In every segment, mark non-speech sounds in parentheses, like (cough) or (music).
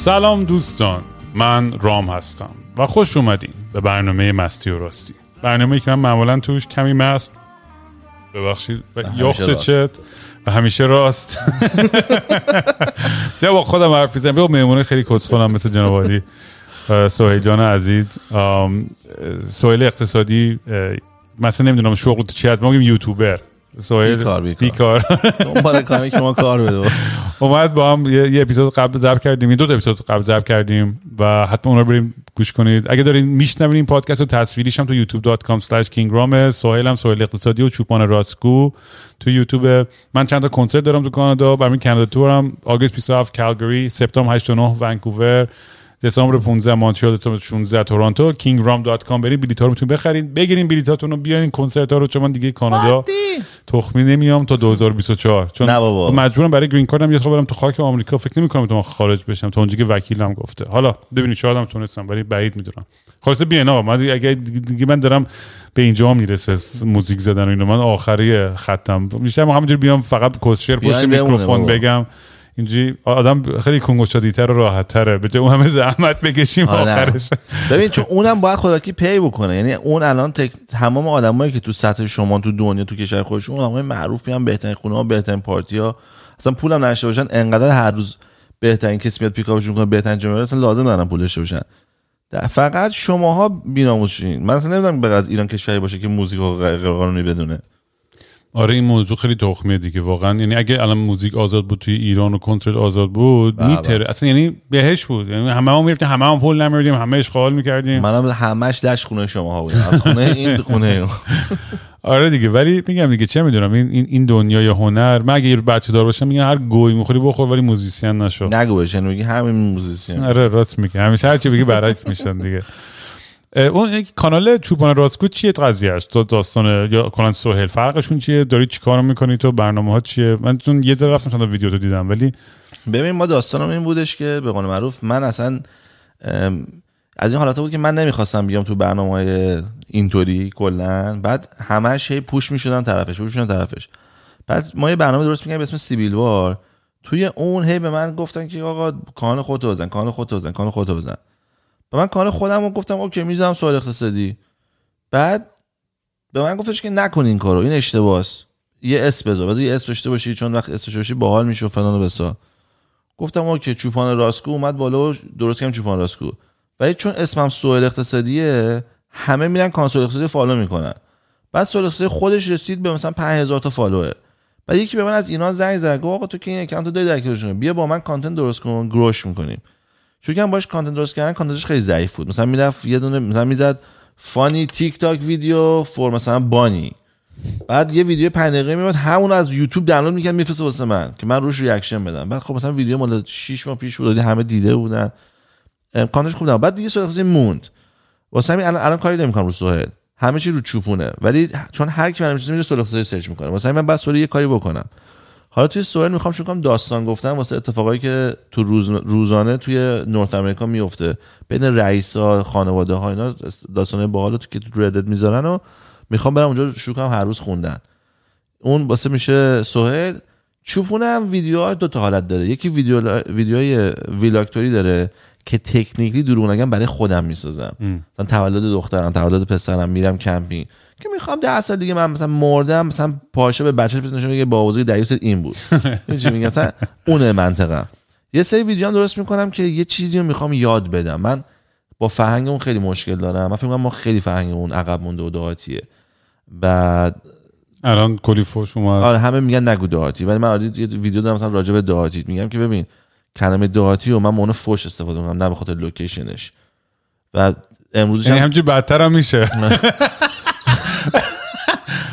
سلام دوستان من رام هستم و خوش اومدین به برنامه مستی و راستی. برنامه که من معمولا توش کمی مست ببخشید و یخت. چت و همیشه راست. (laughs) یا با خودم حرف می‌زنم. یا با مهمونه خیلی کسخونم مثل جناب عالی اه، سهیل جان عزیز. سهیل اقتصادی مثلا نمی‌دونم شغل تو چی هست ما میگیم یوتیوبر. سهیل بیکار، بیکار. بیکار. دنبال کاری که ما کار بده. اومد با هم یه, یه اپیزود قبل ضبط کردیم یه دو تا اپیزود قبل ضبط کردیم و حتما اون رو بریم گوش کنید. اگه دارین میشنوین این پادکست رو تصویریش هم تو youtube.com slash kingrame سوهیل هم سوهیل اقتصادی و چوپان راستگو تو یوتیوب. من چند تا کنسرت دارم تو کانادا. برای کانادا تورم آگوست 27 کالگری سپتامبر 8 و 9 ونکوور. دسامبر 15 مونترال دسامبر 16 تورنتو. kingram.com برید بلیط رو می‌تونید بخرید. بگیرین بلیطاتون رو بیاین کنسرت ها رو چون من دیگه کانادا تخمی نمیام تا 2024 چون نه بابا. مجبورم برای green card م یه خبر برم تو خاک آمریکا. فکر نمی‌کنم تو خارج بشم. تا اونجا که وکیلم گفته. حالا ببینید شاید هم تونستم ولی بعید می‌دونم. خلاصه بیاین آقا من اگه دیگه من دارم به اینجا می‌رسه موزیک زدن و اینو من آخری خطم. بیشتر همینجوری بیام فقط کسشعر پشت میکروفون بابا. بگم. اینجوری آدم خیلی کون گشادی‌تر و راحت تره به اون همه زحمت بکشیم آره. آخرش. ببین چون اونم باید خودکی پی بکنه. یعنی اون الان تک... تمام آدمایی که تو سطح شما تو دنیا تو کشور خودشون اون آدمای معروفی هم بهترین خونه ها بهترین پارتی ها اصلا پولم نشه باشن انقدر هر روز بهترین کسی میاد پیکاپشون کنه بهترین جمعه اصلا لازم دارن پول داشته باشن. فقط شماها بیناموسین من اصلا نمی‌دونم بغیر از ایران کشوری باشه که موزیک غیر قانونی بدونه. آره این موضوع خیلی تخمیه دیگه واقعا یعنی اگه الان موزیک آزاد بود توی ایران و کنسرت آزاد بود بله. میتره. اصلا یعنی بهش بود. یعنی همه هم می‌رفتیم همه هم پول نمیردیم همه اشغال می‌کردیم. منم همش دش خونه شماها بودم از خونه این خونه. (laughs) آره دیگه ولی میگم دیگه چه می‌دونم این این, این دنیای هنر من اگه یه بچه دار باشم میگم هر گهی می‌خوری بخور ولی موزیسین نشو. نگو بشن میگی همین موزیسین. آره راست میگه همیشه هر چی بگی برعکس میشن دیگه. اون کانال چوپان راستگو چیه؟ قضیه است. تو داستان یا کلا سهیل فرقشون چیه؟ داری چی کار می‌کنی تو؟ برنامه ها چیه؟ من چون یه ذره رفتم چند ویدیو تو دیدم ولی ببین ما داستانم این بودش که به قول معروف من اصلا از این حالت بود که من نمی‌خواستم بیام تو برنامه های اینطوری کلا. بعد همش هی پوش می‌شدن طرفش پوش طرفش. بعد ما یه برنامه درست می‌کنیم به اسم سیبیل وار. توی اون هی به من گفتن که آقا کان خودتو بزن کان خودتو بزن کان خودتو بزن. به من کان خودم رو گفتم اوکی می‌ذارم سوال اقتصادی. بعد به من گفتش که نکن این کارو این اشتباهه یه اسم بذار بعد یه اسم داشته باشی چون وقت اسمش باشی باحال میشه فلان و بسار گفتم OK چوپان راستگو اومد بالا و درست کردم چوپان راستگو. ولی چون اسمم سهیل اقتصادیه همه میرن account سهیل اقتصادی follow می‌کنن. بعد سهیل اقتصادی خودش رسید به مثلا 5000 تا follower. بعد یکی به من از اینا زنگ زد آقا تو که این account داری در بیا با من content درست کن grow ش می‌کنیم. که هم باش content درست کردن content ش خیلی ضعیف بود. مثلا می‌رفت یه دونه مثلا می‌زد funny TikTok video for مثلا bunny بعد یه ویدیو 5 دقیقه میاد همون از یوتیوب دانلود می‌کرد میفرسته واسه من که من روش reaction بدم. بعد خب مثلا ویدیو مال 6 ماه پیش بود همه دیده بودن. امکانش خوب نبود. بعد دیگه سوال موند. واسه همین الان الان کاری نمی‌کنم رو سوهل همه چی رو چوپونه. ولی چون هر کی من میشه میره اقتصادی سرچ می‌کنه. واسه من بعد سوال یه کاری بکنم. حالا توی سوال می‌خوام شروع کنم داستان گفتم واسه اتفاقایی که تو روز روزانه توی نورت امریکا میفته. بین رئیسا خانواده ها اینا داستانه باحال تو که تو ردت می‌ذارن و می‌خوام برم اونجا شروع کنم هر روز خوندن. اون واسه میشه سوهل چوپونه هم ویدیوها دو تا حالت داره. یکی ویدیو ویدیوهای ویلاکتوری داره که تکنیکلی دروغ نگم برای خودم می‌سازم. مثلا تولد دخترم تولد پسرم میرم کمپینگ که می‌خوام ده سال دیگه من مثلا مردم مثلا پاشه به بچه‌ش بزنه بگه با بزرگ دیوست این بود. چی میگم مثلا اون منطقه. یه سری ویدیو هم درست می‌کنم که یه چیزی رو می‌خوام یاد بدم. من با فرهنگ اون خیلی مشکل دارم. من فکر ما خیلی فرهنگ اون عقب مونده و دهاتیه بعد الان کلی فوش اومد. آره همه میگن نگو دهاتی ولی من آره یه ویدیو دارم مثلا راجع به دهاتی میگم که ببین کلمه دهاتی و من مون فوش استفاده می‌کنم نه به خاطر لوکیشنش. و امروزش یعنی هم همچی بدتر هم میشه. (laughs)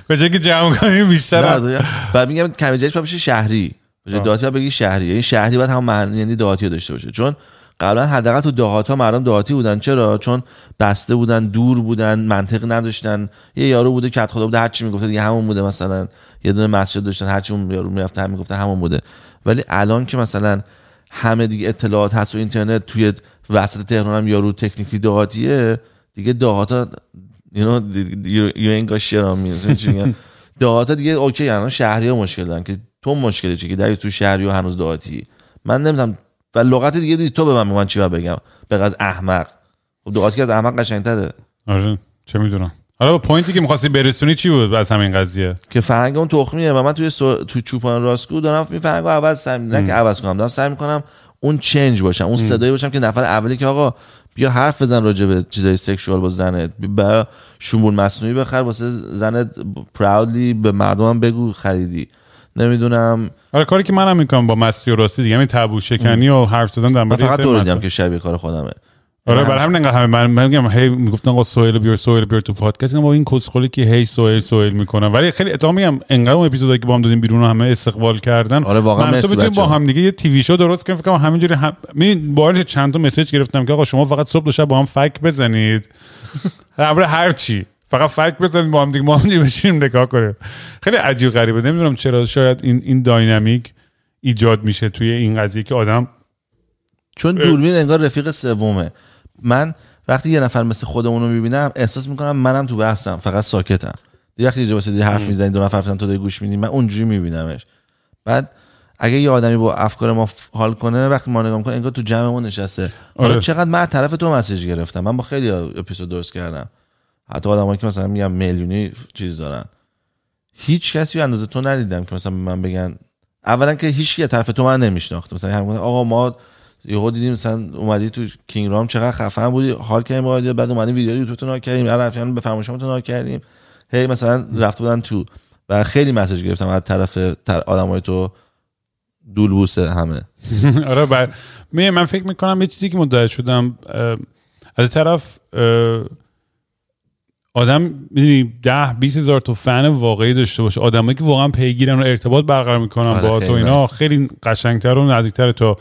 به جای که جمع کنیم بیشتر و میگم جدیدش باید بشه شهری. به جای آه. دهاتی بگی شهری. یعنی شهری باید هم معنی یعنی دهاتی داشته باشه. چون قبلا حداقل تو دهات ها مردم دهاتی بودن. چرا؟ چون بسته بودن دور بودن منطق نداشتن. یه یارو بوده که خدا بوده هرچی می‌گفته دیگه همون بوده مثلا. یه دونه مسجد داشتن هرچی اون یارو می‌رفته هم می‌گفته همون بوده. ولی الان که مثلا همه دیگه اطلاعات هست و اینترنت توی وسط تهران هم یارو تکنیکی دهاتیه دیگه دهات ها you know you ain't got shit on me. مثلا چی میگن؟ دهات ها دیگه اوکی الان شهری ها مشکل دارن که تو مشکلی چی؟ که در تو شهری و هنوز دهاتی من نمی‌دونم. و لغت دیگه دیدی تو به من میگن چی بگم؟ به از احمق. خب دهاتی که از احمق قشنگتره. آره چه می‌دونم. حالا با پوینتی که می‌خواستی برسونی چی بود از همین قضیه؟ که فرهنگ اون تخمیه و من توی سو... تو چوپان راستگو دارم این فرهنگ رو عوض سعی نه که عوض کنم دارم سعی می‌کنم اون چنج باشم اون صدایی باشم که نفر اولی که آقا بیا حرف بزن راجع به چیزای سکشوال با زنت. با شومبول مصنوعی بخر واسه زنت پراودلی به مردمم بگو خریدی. نمی‌دونم. آره کاری که منم می‌کنم با مستی و راستی دیگه همین تبو شکنی و حرف زدن در مورد فقط تو. دیدم که شبیه کار خودمه. آره برای همین انقدر همه من میگم هی می‌گفتن آقا سویل بیار سویل بیار تو پادکست. میگم با این کسخلی که هی سویل سویل می‌کنم ولی خیلی اتفاقا میگم انقدر اون اپیزودایی که با هم دادیم بیرون همه استقبال کردن آره، واقعا مرسی می‌تونیم با. هم دیگه یه تیوی شو درست کنیم فکر کنم همینجوری هم می بار چند تا مسیج گرفتم که آقا شما فقط صبح و شب با هم فک بزنید. (laughs) امر هر چی. فقط فک بزنید با هم دیگه ما هم دیگه بشینیم نگاه کنیم. خیلی عجیب غریبه. نمی‌دونم چرا شاید این این داینامیک ایجاد میشه توی این قضیه که آدم چون دوربین انگار رفیق سومه. من وقتی یه نفر مثل خودمون رو می‌بینم احساس می‌کنم منم تو بحثم فقط ساکتم. دیگه وقتی واسه دیگه حرف می‌زنی دو نفر تو داری گوش میدی من اونجوری میبینمش. بعد اگه یه آدمی با افکار ما حال کنه وقتی ما نگاه می‌کنه انگار تو جمعمون نشسته. حالا آره. چقدر من طرف تو مسیج گرفتم؟ من با خیلی اپیزود درست کردم. حتی آدمایی که مثلا میگم میلیونی چیز دارن. هیچ کسی اندازه تو ندیدم که مثلا من بگن. اولا که هیچ کی طرف تو من نمیشناخت مثلا هم گفتن آقا ما یهو دیدیم مثلا اومدی تو کینگ رام چقدر خفن بودی. حال کردیم باید بعد اومدیم ویدیو یوتیوب تو کردیم. الان به فرمایشاتون نگاه کردیم. هی مثلا رفته بودن تو. و خیلی مسیج گرفتم از طرف تر آدمای تو. دولبوسه همه. (laughs) آره بر... می من فکر می‌کنم یه چیزی که متوجه شدم از این طرف آدم می‌دونی ده 20 هزار تا فن واقعی داشته باشه. آدمایی که واقعا پیگیرن و ارتباط برقرار می‌کنن آره، با تو اینا. خیلی قشنگتر و نزدیکتر تو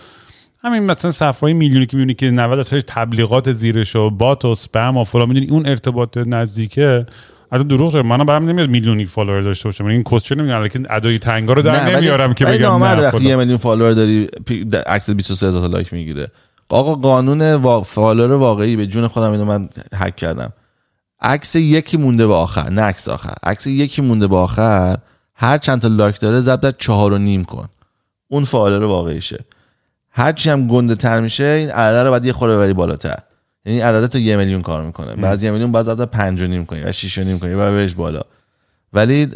همین مثلا صفحه میلیونی که می‌بینی که 90 درصدش تبلیغات زیرش و bot و سپم و فلان می‌دونی اون ارتباط نزدیکه؟ حتی دروغ چرا منم بدم نمیاد میلیونی follower داشته باشم. این کوچه نمیگم لیکن ادای تنگا رو در نمیارم که بگم نه وقتی. یه میلیون follower داری عکس 23 هزار like می‌گیره. آقا قانون وا... follower واقعی به جون خودم اینو من هک کردم. عکس یکی مونده به آخر نه عکس آخر. عکس یکی مونده به آخر هر چند تا like داره ضرب در چهار و نیم کن. اون follower واقعیشه. هر چی هم گنده تر میشه این عدد رو باید یه خورده ببری بالاتر. یعنی عدد تو یه میلیون کار می‌کنه. بعضی یه میلیون بعد ضرب در پنج و نیم کنی و شیش و نیم کنی و بهش بالا. ولی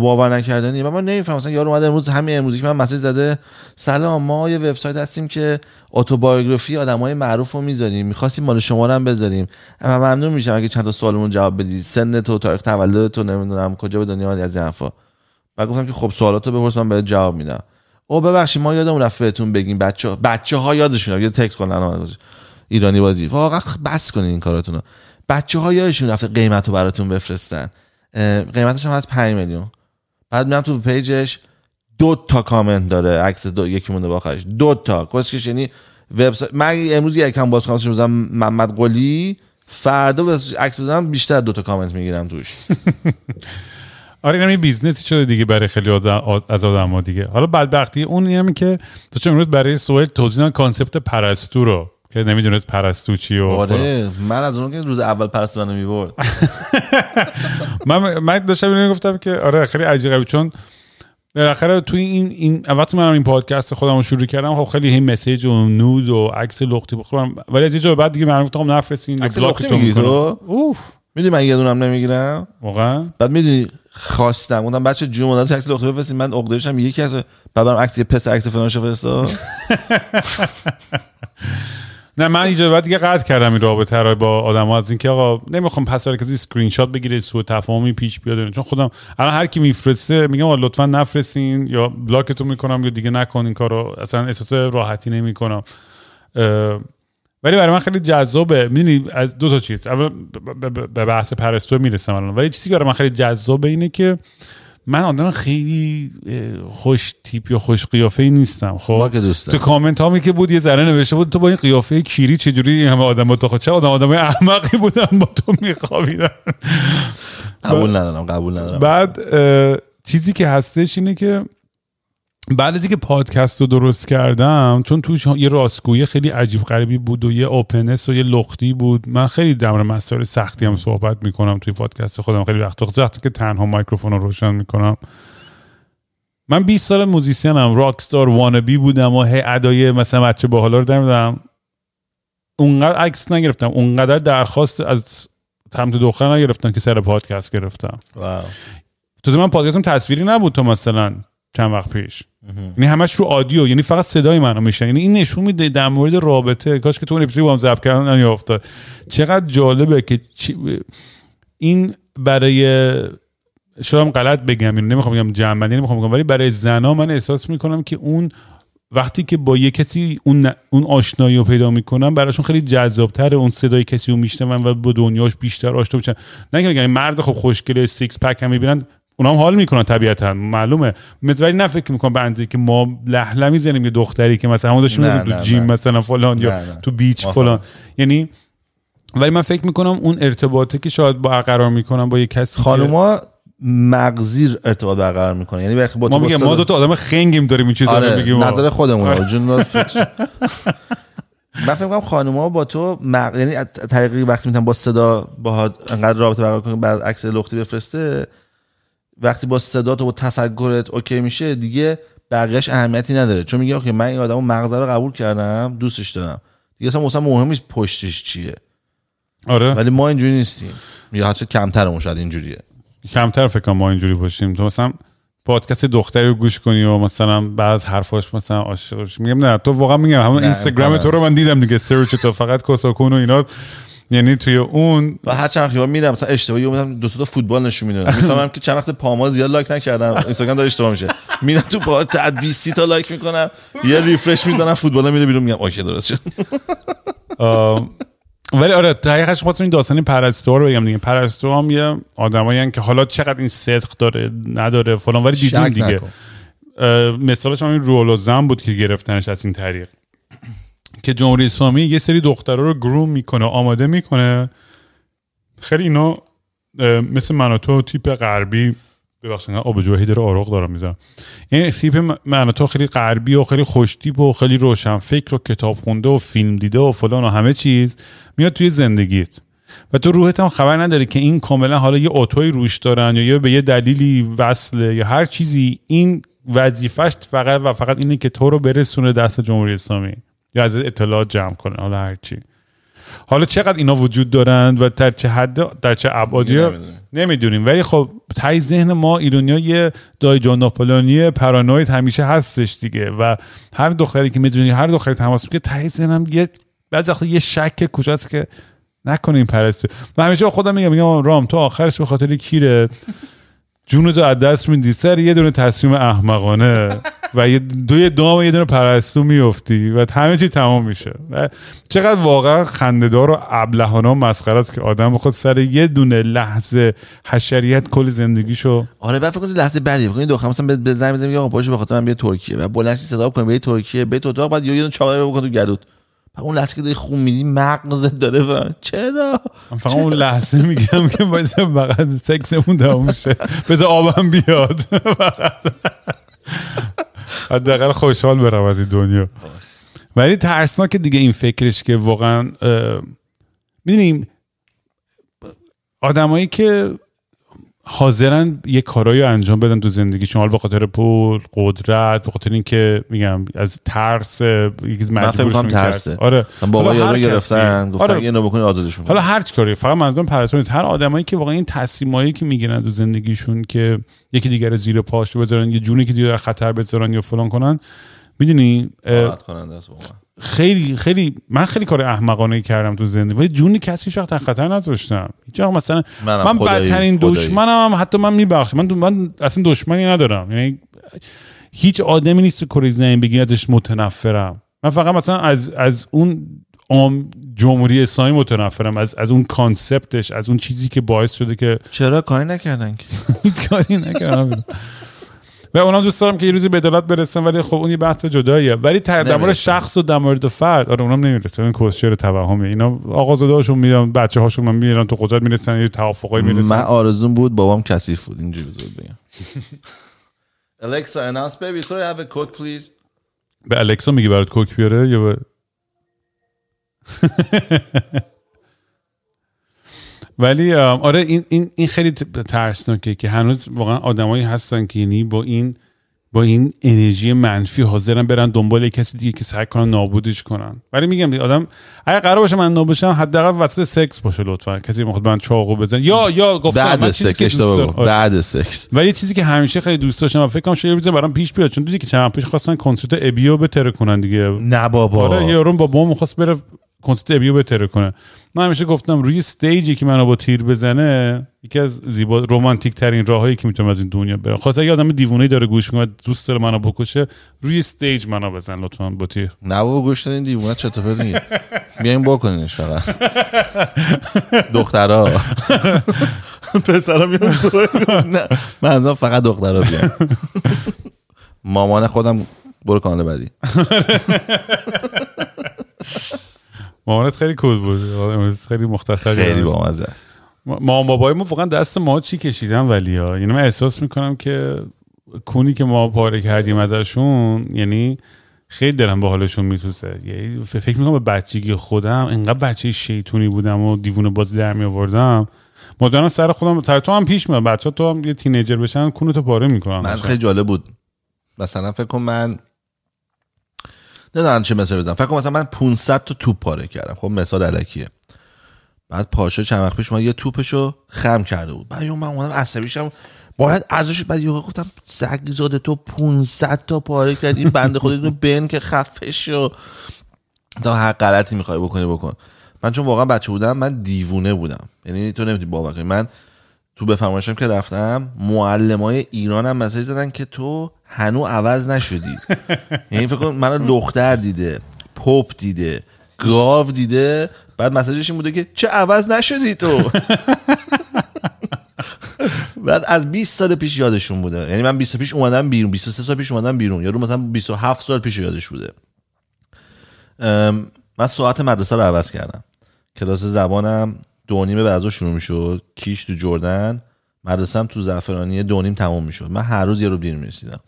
باور نکردنی و من نمی‌فهمم مثلا یارو اومده امروز همین امروزی که من message زده سلام ما یه وبسایت هستیم که اتوبیوگرافی آدمای معروف رو می‌ذاریم می‌خواستیم مال شما رو هم بذاریم. اما ممنون میشم اگه چند تا سوالمون جواب بدی. سن تو تاریخ تولد تو نمی‌دونم کجا به دنیا از این حرفا. بعد گفتم که خب سوالاتو بپرس من بهت جواب میدم. او ببخشید ما یادمون رفت بهتون بگیم بچه بچه ها یادشون رفت. یه تکست کنن ایرانی بازی. واقعا بس کنین این کاراتونو. بچه ها یادشون رفته قیمت رو براتون بفرستن. قیمتش هم از 5 میلیون. بعد میرم تو پیجش دو تا کامنت داره عکس دو یکی مونده با آخرش. دو تا. کسکش یعنی وبسایت من امروز account باز اسمش بزنم محمد قلی. فردا عکس بزنم بیشتر دو تا کامنت می‌گیرم توش. (laughs) آره اینم یه business ی شده دیگه برای خیلی آدم از آدم دیگه حالا بدبختی اون اینه که تو امروز برای سهیل توضیح دادن concept پرستو رو که نمی‌دونست پرستو چی و. آره من از اون که روز اول پرستو منو می‌برد (laughs) من من داشتم اینو گفتم که آره خیلی عجیبه چون بالاخره توی این این وقتی من این پادکست خودم رو شروع کردم خب خیلی این مسیج و نود و عکس لختی بخورم ولی از یه جا بعد دیگه من گفتم نفرستین عکس بلاکتون می‌کنم. تو؟ می‌دونی من یه دونم نمی‌گیرم؟ واقعا؟ بعد می‌دونی خواستم. گفتم بچه جون مدت عکس لختی بفرستین من عقدهشم یکی از بعد برام عکس یه پس عکس فلانشو فرستا (laughs) نه من اینجا بعد دیگه قطع کردم این رابطه رو با آدم ها. از اینکه آقا نمی‌خوام پس هر کسی اسکرین شات بگیره سوء تفاهمی پیش بیاد چون خودم الان هر کی میفرسته میگم آقا لطفا نفرستین یا block تون می‌کنم یا دیگه نکن این کارو اصلا احساس راحتی نمی‌کنم. ولی برای من خیلی جذابه. می‌دونی از دو تا چیز. اول به بحث پرستو می‌رسم الان. ولی چیزی که برای من خیلی جذابه اینه که من آدم خیلی خوش تیپ یا خوش قیافه ای نیستم. خب؟ تو. کامنت هامی که بود یه ذره نوشته بود تو با این قیافه کیری چجوری این همه آدم با تو خود چه آدم آدم احمقی بودن با تو میخوابیدن؟ قبول ندارم قبول ندارم. بعد چیزی که هستش اینه که بعد از اینکه پادکست رو درست کردم چون توش یه راستگویی خیلی عجیب غریبی بود و یه اوپنس و یه لختی بود. من خیلی در مسائل سختی هم صحبت می‌کنم توی پادکست خودم. خیلی وقت وقتی که تنها میکروفون رو روشن می‌کنم. من 20 سال موزیسینم راکستار وانبی بودم و هی ادای مثلا بچه باحالا رو در می‌دادم. اونقدر عکس نگرفتم. اونقدر درخواست از سمت دختر نگرفتم که سر پادکست گرفتم. واو. تو من پادکستم تصویری نبود تو مثلا. چند وقت پیش. یعنی همش رو آدیو یعنی فقط صدای منو میشن یعنی این نشون میده در مورد رابطه. کاش که تو اون اپیزودی با هم ضبط کردن نیافتاد. چقدر جالبه که چی- این برای شاید غلط بگم اینو نمی‌خوام بگم جنبندی نمی‌خوام بگم ولی برای زنا من احساس می‌کنم که اون وقتی که با یه کسی اون اون آشنایی رو پیدا می‌کنن براشون خیلی جذابتره اون صدای کسی رو میشنون و با دنیاش بیشتر آشنا بشن. نه که بگم مرد خب خوشگله six pack هم می‌بینن. اونا هم حال می‌کنن طبیعتا. معلومه. ولی نه فکر می‌کنم به اندازه که ما لهله می‌زنیم یه دختری که مثلا همون داشتیم تو gym نه. مثلا فلان یا نه، نه. تو beach موافقم. فلان. یعنی ولی من فکر می‌کنم اون ارتباطه که شاید با قرار می‌کنم با یه کسی که- خانوما مغزی ارتباط برقرار می‌کنه یعنی با ما میگم ما دو تا آدم خنگیم داریم این چیزا رو آره بگیم نظر خودمون جون (laughs) من فکر کنم خانوما با تو مغ... یعنی طریقی وقتی می‌تونن با صدا با انقدر رابطه برقرار کنن بعد عکس لختی بفرسته وقتی با صدا تو با تفکرت OK میشه دیگه بقیهش اهمیتی نداره. چون میگه OK من این آدمو مغزه رو قبول کردم دوستش دارم. دیگه اصلا مثلا مهم نیست پشتش چیه. آره. ولی ما اینجوری نیستیم. یا حتی کمترمون شاید اینجوریه. کمتر فکر کنم ما اینجوری باشیم. تو مثلا پادکست دختری رو گوش کنی و مثلا بعد از حرفاش مثلا عاشق بشی. میگم نه تو واقعا میگم همون اینستاگرام. تو رو من دیدم دیگه سرچ تو فقط کساکون و اینا. یعنی توی اون و هر چند خیابان میرم مثلا اشتباهی اومدم دو تا فوتبال نشون می‌دونم می‌فهمم که چند وقت پاما زیاد لایک نکردم. اینستاگرام داره اشتباه میشه. میرم تو پا تا 20 تا لایک می‌کنم. یه ریفرش می‌زنم فوتبال میره بیرون میگم اوکی درست شد. ولی آره دقیقش خواستم این داستانی پرستو رو بگم دیگه. پرستو هم یه آدمایی که حالا چقدر این صدق داره نداره فلان ولی دیدیم دیگه. مثالش هم این رول و زن بود که گرفتنش از این طریق. که جمهوری اسلامی یه سری دخترها رو گروم می‌کنه آماده می‌کنه. خیلی اینا مثل من و تو تیپ غربی ببخشید آب جوهی داره آروغ دارم می‌زنم این تیپ من و تو خیلی غربی و خیلی خوشتیپ و خیلی روشن فکر و کتاب خونده و فیلم دیده و فلان و همه چیز میاد توی زندگیت. و تو روحت هم خبر نداری که این کاملا حالا یه اتوی روش دارن یا یه به یه دلیلی وصله یا هر چیزی. این وظیفش فقط و فقط اینه که تو رو برسونه دست جمهوری اسلامی. یا از اطلاعات جمع کنه حالا هر چی. حالا چقدر اینا وجود دارند و در چه حد در چه ابعادی نمی‌دونیم. ولی خب تای ذهن ما ایرانیا یه دایجان ناپولونی پارانوید همیشه هستش دیگه و هر دختری که می‌دونی هر دختری تماس میگه تای ذهنم یه بعضی وقتا یه شک کجاست که نکنیم پرستو. و همیشه خودم میگم میگم رام تو آخرش به خاطر کیره؟ جون تو از دست میدی. سر یه دونه تصمیم احمقانه و یه دو یه دام یه دونه پرستو میفتی و همه چی تمام میشه. و چقدر واقعا خندهدار و ابلهانه و مسخره است که آدم بخواد سر یه دونه لحظه حشریت کل زندگیشو آره بعد فکر کنید لحظه بعدی فکر کنید دختر مثلا به- زنگ بزنه آقا پاشو به خاطر من بیا ترکیه. و بلند شی صدا کنی به ترکیه به تو بعد یه دونه چاقو رو بکن تو گلوت. اون لحظه که داری خون میدی مغزت داره و چرا؟ من فقط اون لحظه میگم که باید فقط سکسمون تموم شه. بذار آبم بیاد. حداقل خوشحال برم از این دنیا. ولی ترسناک دیگه این فکرش که واقعا می‌دونیم آدمایی که حاضرن یه کارایی رو انجام بدن تو زندگیشون حالا به خاطر پول قدرت به خاطر اینکه میگم از ترس یکی مجبورشون. ترسه. آره بابا یارو. گرفتن گفتن آره. اینو بکنی آزادش می‌کنی حالا هر چی کاری فقط منظورم پرستو نیست هر آدمایی که واقعا این تصمیمایی که می‌گیرن تو زندگیشون که یکی دیگر رو زیر پاشو بذارن یه جونی که دیگه در خطر بذارن یا فلان کنن می‌دونی خیلی خیلی من خیلی کار احمقانه کردم تو زندگی ولی جون کسی هیچ وقت در خطر نذاشتم هیچ مثلا من خدایی- بدترین. دشمنم هم حتی من میبخشم. من من اصلا دشمنی ندارم. یعنی هیچ آدمی نیست تو کره زمین بگی ازش متنفرم. من فقط مثلا از از اون عام جمهوری اسلامی متنفرم. از از اون کانسپتش از اون چیزی که باعث شده که چرا کاری نکردن که؟ (laughs) هیچ کاری نکردم. و اونم دوست دارم که یه روزی به عدالت برسن ولی خب اون یه بحث جداییه. ولی در مورد. شخص و در مورد فرد. آره اونم نمی‌رسه. این کوشر توهمه اینا آقازاده هاشون میرن بچه هاشون من میرن تو قدرت می‌رسن یه توافقای من می‌رسن آرزون بود بابام کثیف بود. اینجوری بزرگ بگم. (laughs) Alexa announce baby. Could I have a cook please. به الکسا میگی برات کوک بیاره؟ یا به (laughs) ولی آره این این این خیلی ترسناکه که هنوز واقعا آدمایی هستن که یعنی با این با این انرژی منفی حاضرن برن دنبال کسی دیگه که سعی کنن نابودش کنن. ولی میگم دیگه آدم اگه قرار باشه من نابود شم حداقل وسط سکس باشه لطفا. کسی می‌خواد من چاقو بزن یا یا گفتم بعد سکس اشتباه. آره. بعد سکس. و یه چیزی که همیشه خیلی دوست داشتم و فکر کنم شاید یه روز برام پیش بیاد چون دیدی که چند پیش خواستن کنسرت ابیو بتره کنن دیگه. نه بابا. آره یارو با بابام می‌خواست بره کنسرت ابیو بتره کنه. من همیشه گفتم روی استیجی که منو با تیر بزنه یکی از زیبا رومانتیک ترین راهایی که می‌تونم از این دنیا برم. خاصه اگه آدم دیوونه داره گوش می‌کنه دوست داره منو بکشه روی استیج منو بزن لطفا با تیر. نه بابا گوش دادین دیوونه چطور پرت بیاین بکنینش فقط. دخترا. پسرا میان سوال نه منظورم فقط دخترا بیان مامان خودم برو کانال بعدی. (laughs) مامانت خیلی کول بود. خیلی مختصر خیلی با مزه است. مامان بابای ما واقعا دست ما چی کشیدن ولی ها؟ یعنی من احساس می‌کنم که کونی که ما پاره کردیم ازشون یعنی خیلی دلم به حالشون میسوزه. یعنی فکر می‌کنم به بچگی خودم انقدر بچه شیطونی بودم و دیوونه باز در می آوردم مدام سر خودم سر تو هم پیش میاد بچه تو هم یه تینیجر بشن کونتو پاره می‌کنن. من خیلی جالب بود. مثلا فکر کن من نمی‌دونم چه مثال بزنم. فکر کن مثلا من 500 تا توپ پاره کردم. خب مثال علکیه. بعد پاشا چند وقت پیش من یه توپشو خم کرده بود. بعد من اومدم عصبی شدم. باید ارزش بعد یهو گفتم سگ زاده تو 500 تا پاره کردی این بنده خودت رو بن که خفه شو. تا هر غلطی می‌خوای بکنی بکن. من چون واقعا بچه بودم من دیوونه بودم. یعنی تو نمی‌تونی باور کنی. من تو بفرمایشم که رفتم معلم های ایران هم مسیج زدن که تو هنو عوض نشدی. (laughs) یعنی فکر کن منو دختر دیده پاپ دیده گاو دیده بعد مسیجش این بوده که چه عوض نشدی تو؟ (laughs) بعد از 20 سال پیش یادشون بوده. یعنی من 20 سال پیش اومدم بیرون 23 سال پیش اومدم بیرون. یارو مثلا 27 سال پیش یادش بوده. من ساعت مدرسه رو عوض کردم. کلاس زبانم دو نیمه بعد از ظهر شروع می‌شد. کیش تو جردن. مدرسم تو زعفرانی دو نیم تموم می‌شد. من هر روز یه رو دیر می‌رسیدم.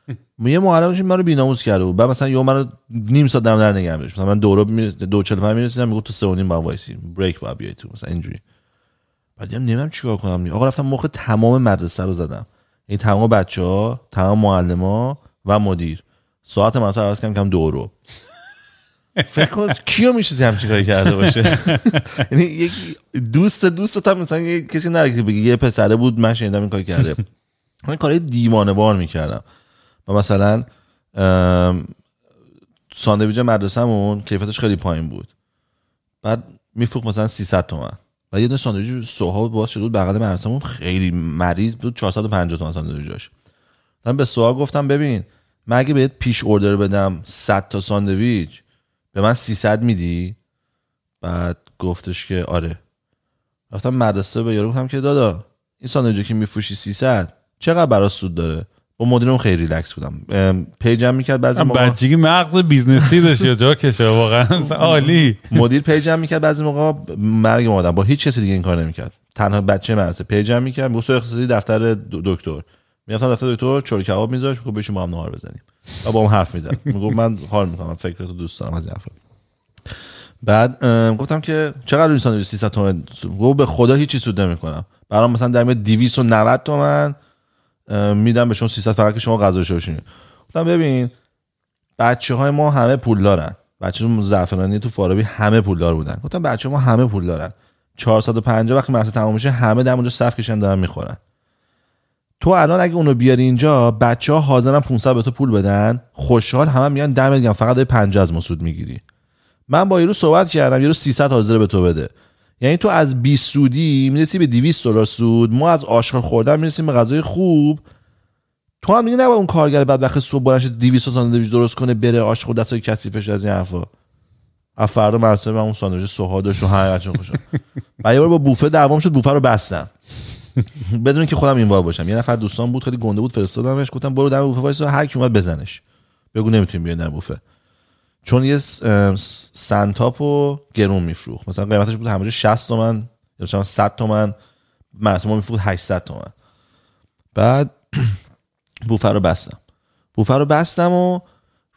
(laughs) یه معلمش من رو بیناموس کرده بود. بعد مثلا یه منو نیم ساعت دم در نگه می‌داشت. مثلا من دو رو میرس... دو چهل پنج می‌رسیدم می‌گفت تو سه و نیم با وایسی break با بیای تو مثلا اینجوری. بعد دیدم نمی‌دونم چیکار کنم. آقا رفتم مخ تمام مدرسه رو زدم. این تمام بچه ها تمام معلم و مدیر. ساعت مدرسه رو عوض کردم کم دو رو. فکر کن کیو میشه همچین کاری کرده باشه؟ یعنی یک دوست دوست هم مثلا یه کسی نره که بگه یه پسره بود من شنیدم این کار کرده. من کاری دیوانه بار می‌کردم. و مثلا ام، ساندویچ مدرسهمون کیفیتش خیلی پایین بود. بعد میفروخت مثلا 300 تومن. و یه دونه ساندویچ سوها باز شده بود بغل مدرسهمون. خیلی مریض بود 450 تومن ساندویچش من به سوها گفتم ببین من اگه بهت پیش اوردر بدم 100 تا ساندویچ به من 300 میدی؟ بعد گفتش که آره. رفتم مدرسه به یارو گفتم که دادا این ساندویچی که میفروشی 300 چقدر برا سود داره؟ با مدیرم خیلی ریلکس بودم. page م می‌کرد بعضی موقع بچگی مغز business ی داشت یا جا کشه؟ واقعا عالی. مدیر page م می‌کرد بعضی موقع مرگ آدم با هیچ کسی دیگه این کار نمی‌کرد. تنها بچه مدرسه. page م می‌کرد سهیل اقتصادی دفتر دکتر. می‌رفتم دفتر دکتر چلو کباب میذاشت؟ می‌گفت بشین با هم نهار بزنیم. و با هم حرف می‌زد می‌گفت من حال می‌کنم فکر تو دوست دارم از این حرفا. بعد گفتم که چقدر این ساندویچ 300 تومن؟ گفت به خدا هیچی سود نمی‌کنم. برام مثلا در میاد 290 تومن میدم به شما 300 فقط که شما غذا باشین گفتم ببین بچه های ما همه پول دارن بچه زعفرانی تو فارابی همه پولدار بودن. گفتم بچه ما همه پول دارن 450 وقتی مرسه تمام میشه همه در اونجا صف کشن دارن می‌خورن. تو الان اگه اونو بیاری اینجا بچه ها حاضرن 500 به تو پول بدن. خوشحال همه میگن دم میگم فقط داری 50 از ما می‌گیری. من با یارو صحبت کردم یارو 300 حاضر به تو بده. یعنی تو از 20 سودی می‌رسی به 200 دلار سود. ما از آشغال خوردن می‌رسیم به غذای خوب. تو هم میگه نباید اون کارگر بعد وقت صبح بلند شه 200 تا ساندویچ درست کنه بره آشغال دستای کثیفش از این حرفا. از فردا مراسم اون ساندویچ سوهادش و همه بچه خوشم و یه بار با بوفه دعوام شد بوفه رو بستم (laughs) بدون که خودم این بار باشم. یه نفر دوستان بود خیلی گنده بود فرستادمش گفتم برو دم بوفه وایسا هر کی اومد بزنش. بگو نمی‌تونیم بیاین در بوفه. چون یه س- ام، س- سنتاپو گرون میفروخت. مثلا قیمتش بود همونجا 60 تومن مثلا 100 تومن مراسم ما میفروخت 800 تومن. بعد (clears throat) بوفه رو بستم. بوفه رو بستم و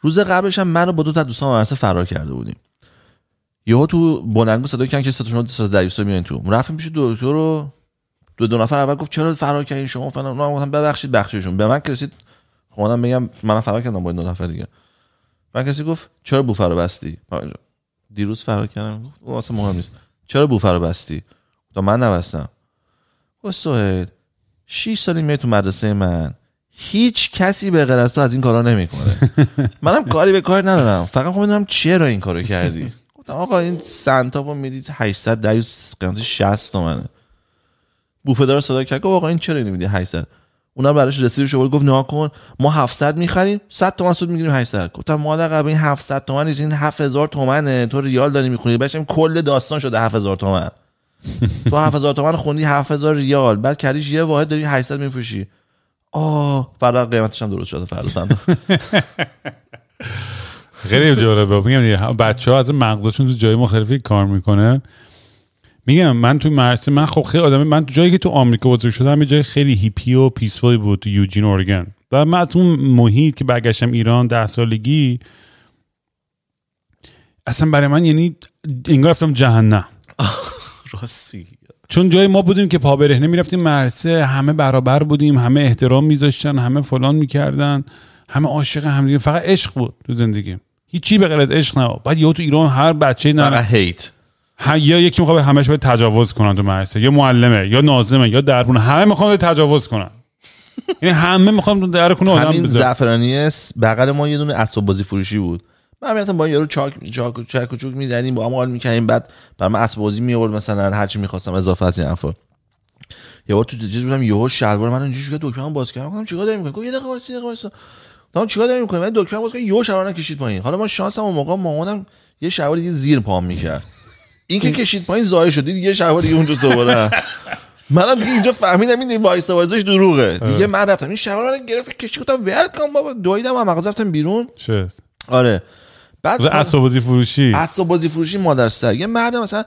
روز قبلش هم منو با دو تا دوستان مدرسه فرار کرده بودیم. یهو تو بلنگو صدا کردن که ستاشون صدا دیوستا میان تو. رفتیم پیش دکتر رو دو دو نفر اول گفت چرا فرار کردین شما فلان؟ من گفتم ببخشید بخشیشون. به من که رسید خودم بگم منم فرار کردم با این دو نفر دیگه. من کسی گفت چرا بوفه رو بستی؟ من دیروز فرار کردم. گفت واسه مهم نیست. چرا بوفه رو بستی؟ تا من نبستم. گفت سهیل 6 سالی میای تو مدرسه من. هیچ کسی به غیر از تو از این کارا نمی‌کنه. (laughs) منم کاری به کار ندارم. فقط خب بدونم چرا این کارو کردی؟ گفتم آقا این سنتاپو می‌دید 800 دیوس قیمتش 60 تومنه. بوفه صدا کرد. گفت آقا این چرا اینو میدی 800 اونم براش رسیدش آورد گفت نه کن ما 700 می‌خریم 100 تومن سود می‌گیریم 800 گفتم مادر قبل این 700 تومن این 7000 تومنه. تو ریال داری می‌خونی. بچم کل داستان شده 7000 تومن. تو 7000 تومن خوندی 7000 ریال. بعد کریش یه واحد داری 800 میفروشی. آه فردا قیمتش هم درست شده فردا خیلی جالبه. میگم بچه ها از مغزشون تو جای مختلفی کار می‌کنه میگم من تو مرسه من خب خیلی آدم من تو جایی که تو آمریکا بزرگ شدم یه جای خیلی هیپی و پیسفولی بود تو یوجین اورگن. و من از اون محیط که برگشتم ایران ده سالگی اصلا برای من یعنی انگار رفتم جهنم. (laughs) راستی. چون جای ما بودیم که پا برهنه می‌رفتیم مرسه همه برابر بودیم همه احترام میذاشتن همه فلان می‌کردن همه عاشق هم فقط عشق بود تو زندگی هیچی به غیر از عشق نبود. بعد یهو تو ایران هر بچه فقط نه هیت یا یکی می‌خواد همش به تجاوز کنن تو مدرسه یا معلمه یا ناظمه یا دربونه همه می‌خوان به تجاوز کنن. یعنی همه می‌خوان در کنه آدم همین. زعفرانی بغل ما یه دونه اسباب بازی فروشی بود. من می‌رفتم با یارو چاک چاک چک و چوک می‌زنیم با هم حال می‌کنیم بعد برام اسباب بازی میورد مثلا هر چی می‌خواستم اضافه از این یه بار تو چیز بودم یهو شلوار من اینجوری شد دکمه باز کردم. گفتم چیکار داری می‌کنی؟ گفت یه دقیقه وایس یه دقیقه وایس گفتم چیکار داری می‌کنی؟ من دکمه باز کردم یهو شلوار کشید پایین. حالا ما شانسم اون موقع مامانم یه شلوار دیگه زیر پام می‌کرد. این که کشید پایین ضایع شد. دیگه یه شلوار دیگه اونجا دوباره. (laughs) منم دیگه اینجا فهمیدم این وایس وایسش دروغه. دیگه من رفتم. این شلوار رو گرفت کشید گفتم ولم کن بابا. دویدم از مغازه رفتم بیرون. شد آره. بعد و اسباب بازی فروشی. اسباب بازی فروشی مادر سر. یه مرد مثلا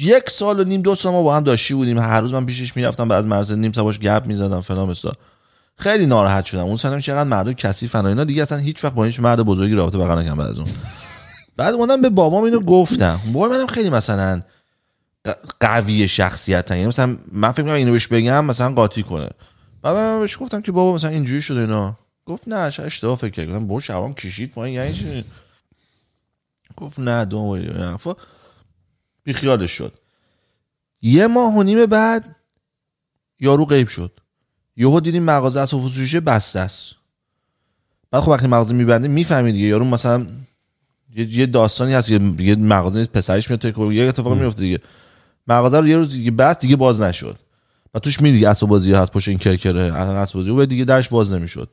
یک سال و نیم دو سال ما با هم داشتی بودیم. هر روز من پیشش می‌رفتم بعد مرز نیم سباش گپ می‌زدم فلان بسا خیلی ناراحت شدم. اون سنم چقدر مرد کثیفن و اینا دیگه اصلا هیچ وقت با هیچ مرد بزرگی رابطه برقرار نکردم بعد از اون. بعد اومدم به بابام اینو گفتم. بابا منم خیلی مثلا قوی شخصیت یعنی مثلا من فکر اینو بهش بگم مثلا قاطی کنه. بعد من بهش گفتم که بابا مثلا اینجوری شده اینا. گفت نه اشتباه فکر کردم. بابا شبام کشید پایین یعنی چی؟ گفت نه دو حرفا بی خیالش شد. یه ماه و نیم بعد یارو غیب شد. یهو دیدیم مغازه از فروشی بسته است. بعد خب وقتی مغازه میبنده می‌فهمی دیگه. یارو مثلا یه یه داستانی هست یه یه مغازه نیست پسرش میاد تو یه اتفاق میفته دیگه. مغازه رو یه روز دیگه بعد دیگه باز نشد. و توش میدی اسباب بازی هست پشت این کرکره اسباب بازی. و دیگه درش باز نمی‌شد.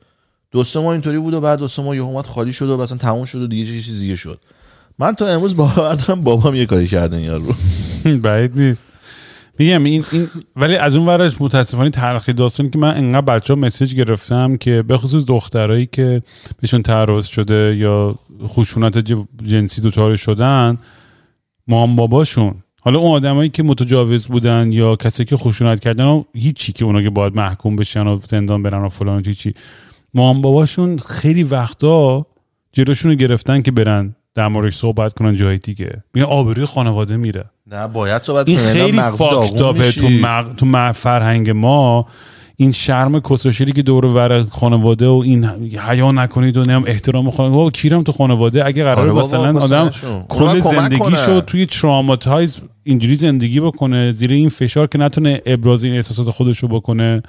دو سه ماه اینطوری بود و بعد دو سه ماه یهو اومد خالی شد و مثلا تموم شد و دیگه چه چیز دیگه شد. من تا امروز باور دارم بابام یه کاری کرده این یارو. (laughs) بعید نیست. میگم این, این ولی از اون ورش متاسفانه تلخی داستانی که من انقدر بچه ها مسیج گرفتم که به خصوص دخترایی که بهشون تعرض شده یا خشونت جنسی دچار شدن مام باباشون. حالا اون آدمایی که متجاوز بودن یا کسی که خشونت کردن و هیچی که اونا که باید محکوم بشن و زندان برن و فلان و هیچی. مام باباشون خیلی وقتا جلوشون رو گرفتن که برن در موردش صحبت کنن جای دیگه. میگن آبروی خانواده میره. نه باید صحبت این خیلی میشی. تو, مغ... تو مغ- فرهنگ ما. این شرم کسوشری که دور و بر خانواده و این حیا نکنید و نم احترام خانواده بابا کیرم تو خانواده؟ اگه قرار آره مثلا آدم کل زندگیشو. توی تراماتایز اینجوری زندگی بکنه زیر این فشار که نتونه ابراز این احساسات خودشو بکنه.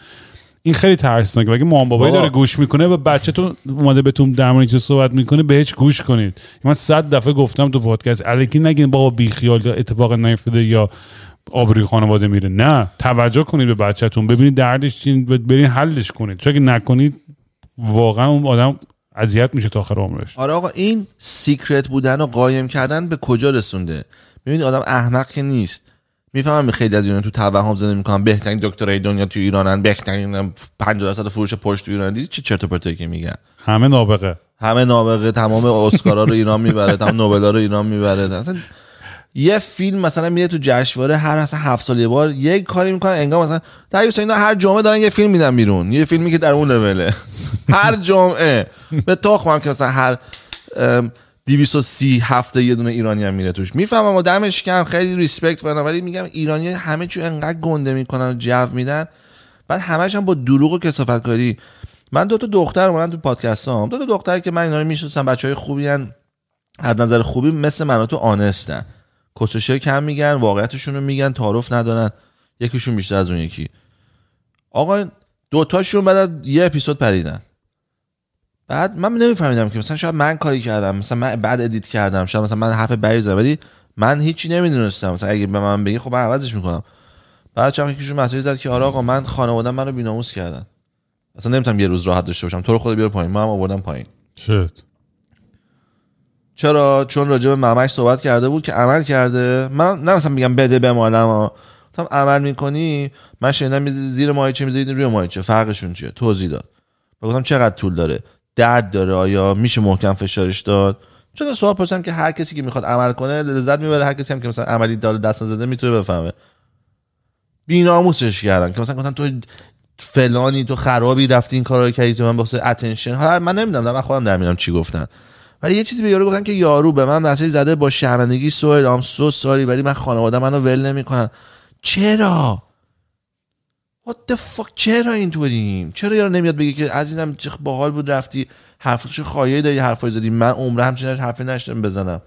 این خیلی ترسناکه اگه مام بابایی بابا. داره گوش می‌کنه و بچه‌تون اومده بهتون در مورد چیز صحبت می‌کنه بهش گوش کنید. من صد دفعه گفتم تو پادکست الکی نگین بابا بی خیال یا اتفاق نیفتاده یا آبروی خانواده میره. نه توجه کنید به بچهتون ببینید دردش چین برین حلش کنید. چون اگه نکنید واقعا اون آدم اذیت میشه تا آخر عمرش. آره آقا این سیکرت بودن و قایم کردن به کجا رسونده؟ ببینید آدم احمق که نیست. می‌فهمم خیلی از ایران تو توهم زندگی می‌کنن. بهترین دکترای دنیا تو ایرانن. بهترین 50 درصد فروش پشت تو ایران. دیدی چه چرت و پرتایی که میگن؟ همه نابغه. همه نابغه. تمام اسکارا رو ایران می‌بره تمام نوبلا رو ایران می‌بره. اصلا یه فیلم مثلا میره تو جشنواره هر مثلا هفت سال یه بار یک کاری می‌کنن انگار مثلا در اینا هر جمعه دارن یه فیلم میدن بیرون. یه فیلمی که در اون لوله. هر جمعه. به تخمم که مثلا هر 230 هفته یه دونه ایرانی هم میره توش. می‌فهمم و دمش کم خیلی ریسپکت کنم ولی میگم ایرانی همه چی انقدر گنده می‌کنن و جو میدن. بعد همش هم با دروغ و کسافت کاری. من دو تا دختر اومدن تو پادکست هم دو تا دختر که من اینا رو می‌شناسم بچهای خوبی هن. از نظر خوبی مثل من و تو آنستن کسوشه کم میگن واقعیتشون رو میگن تعارف ندارن. یکیشون بیشتر از اون یکی. آقا دوتاشون بعد یه اپیزود پریدن. بعد من نمیفهمیدم که مثلا شاید من کاری کردم مثلا من بعد ادیت کردم شاید مثلا من حرف بدی زدم ولی من هیچی نمی‌دونستم. مثلا اگه به من بگی خب من عوضش می‌کنم. بعد چند یکیشون مسیج زد که آره آقا من خانواده‌ام منو بی‌ناموس کردن. اصلا نمی‌تونم یه روز راحت داشته باشم. تو رو خود بیار پایین. ما هم آوردم پایین. شد چرا؟ چون راجع به ممش صحبت کرده بود که عمل کرده. من نه مثلا میگم بده بمالم تو هم عمل می‌کنی؟ من شنیدم زیر ماهیچه می‌ذارید روی ماهیچه فرقشون چیه؟ توضیح داد. گفتم چقدر طول داره؟ درد داره آیا میشه محکم فشارش داد؟ چون سوال پرسیدم که هر کسی که می‌خواد عمل کنه لذت می‌بره. هر کسی هم که مثلا عملی داره دست نزده می‌تونه بفهمه. بیناموسش کردن که مثلا گفتن تو فلانی تو خرابی رفتی این کارا رو کردی تو من واسه اتنشن حالا من نمی‌دونم من خودم در میارم چی گفتن. ولی یه چیزی به یارو گفتن که یارو به من مسیج زده با شرمندگی سوال ام سو ساری ولی من خانواده منو ول نمی‌کنن. چرا؟ What the fuck? چرا اینطوریم چرا یارو نمیاد بگه که عزیزم باحال بود رفتی حرفش خواهی داری حرفای زدی؟ من عمره همچین حرفی نشدم بزنم.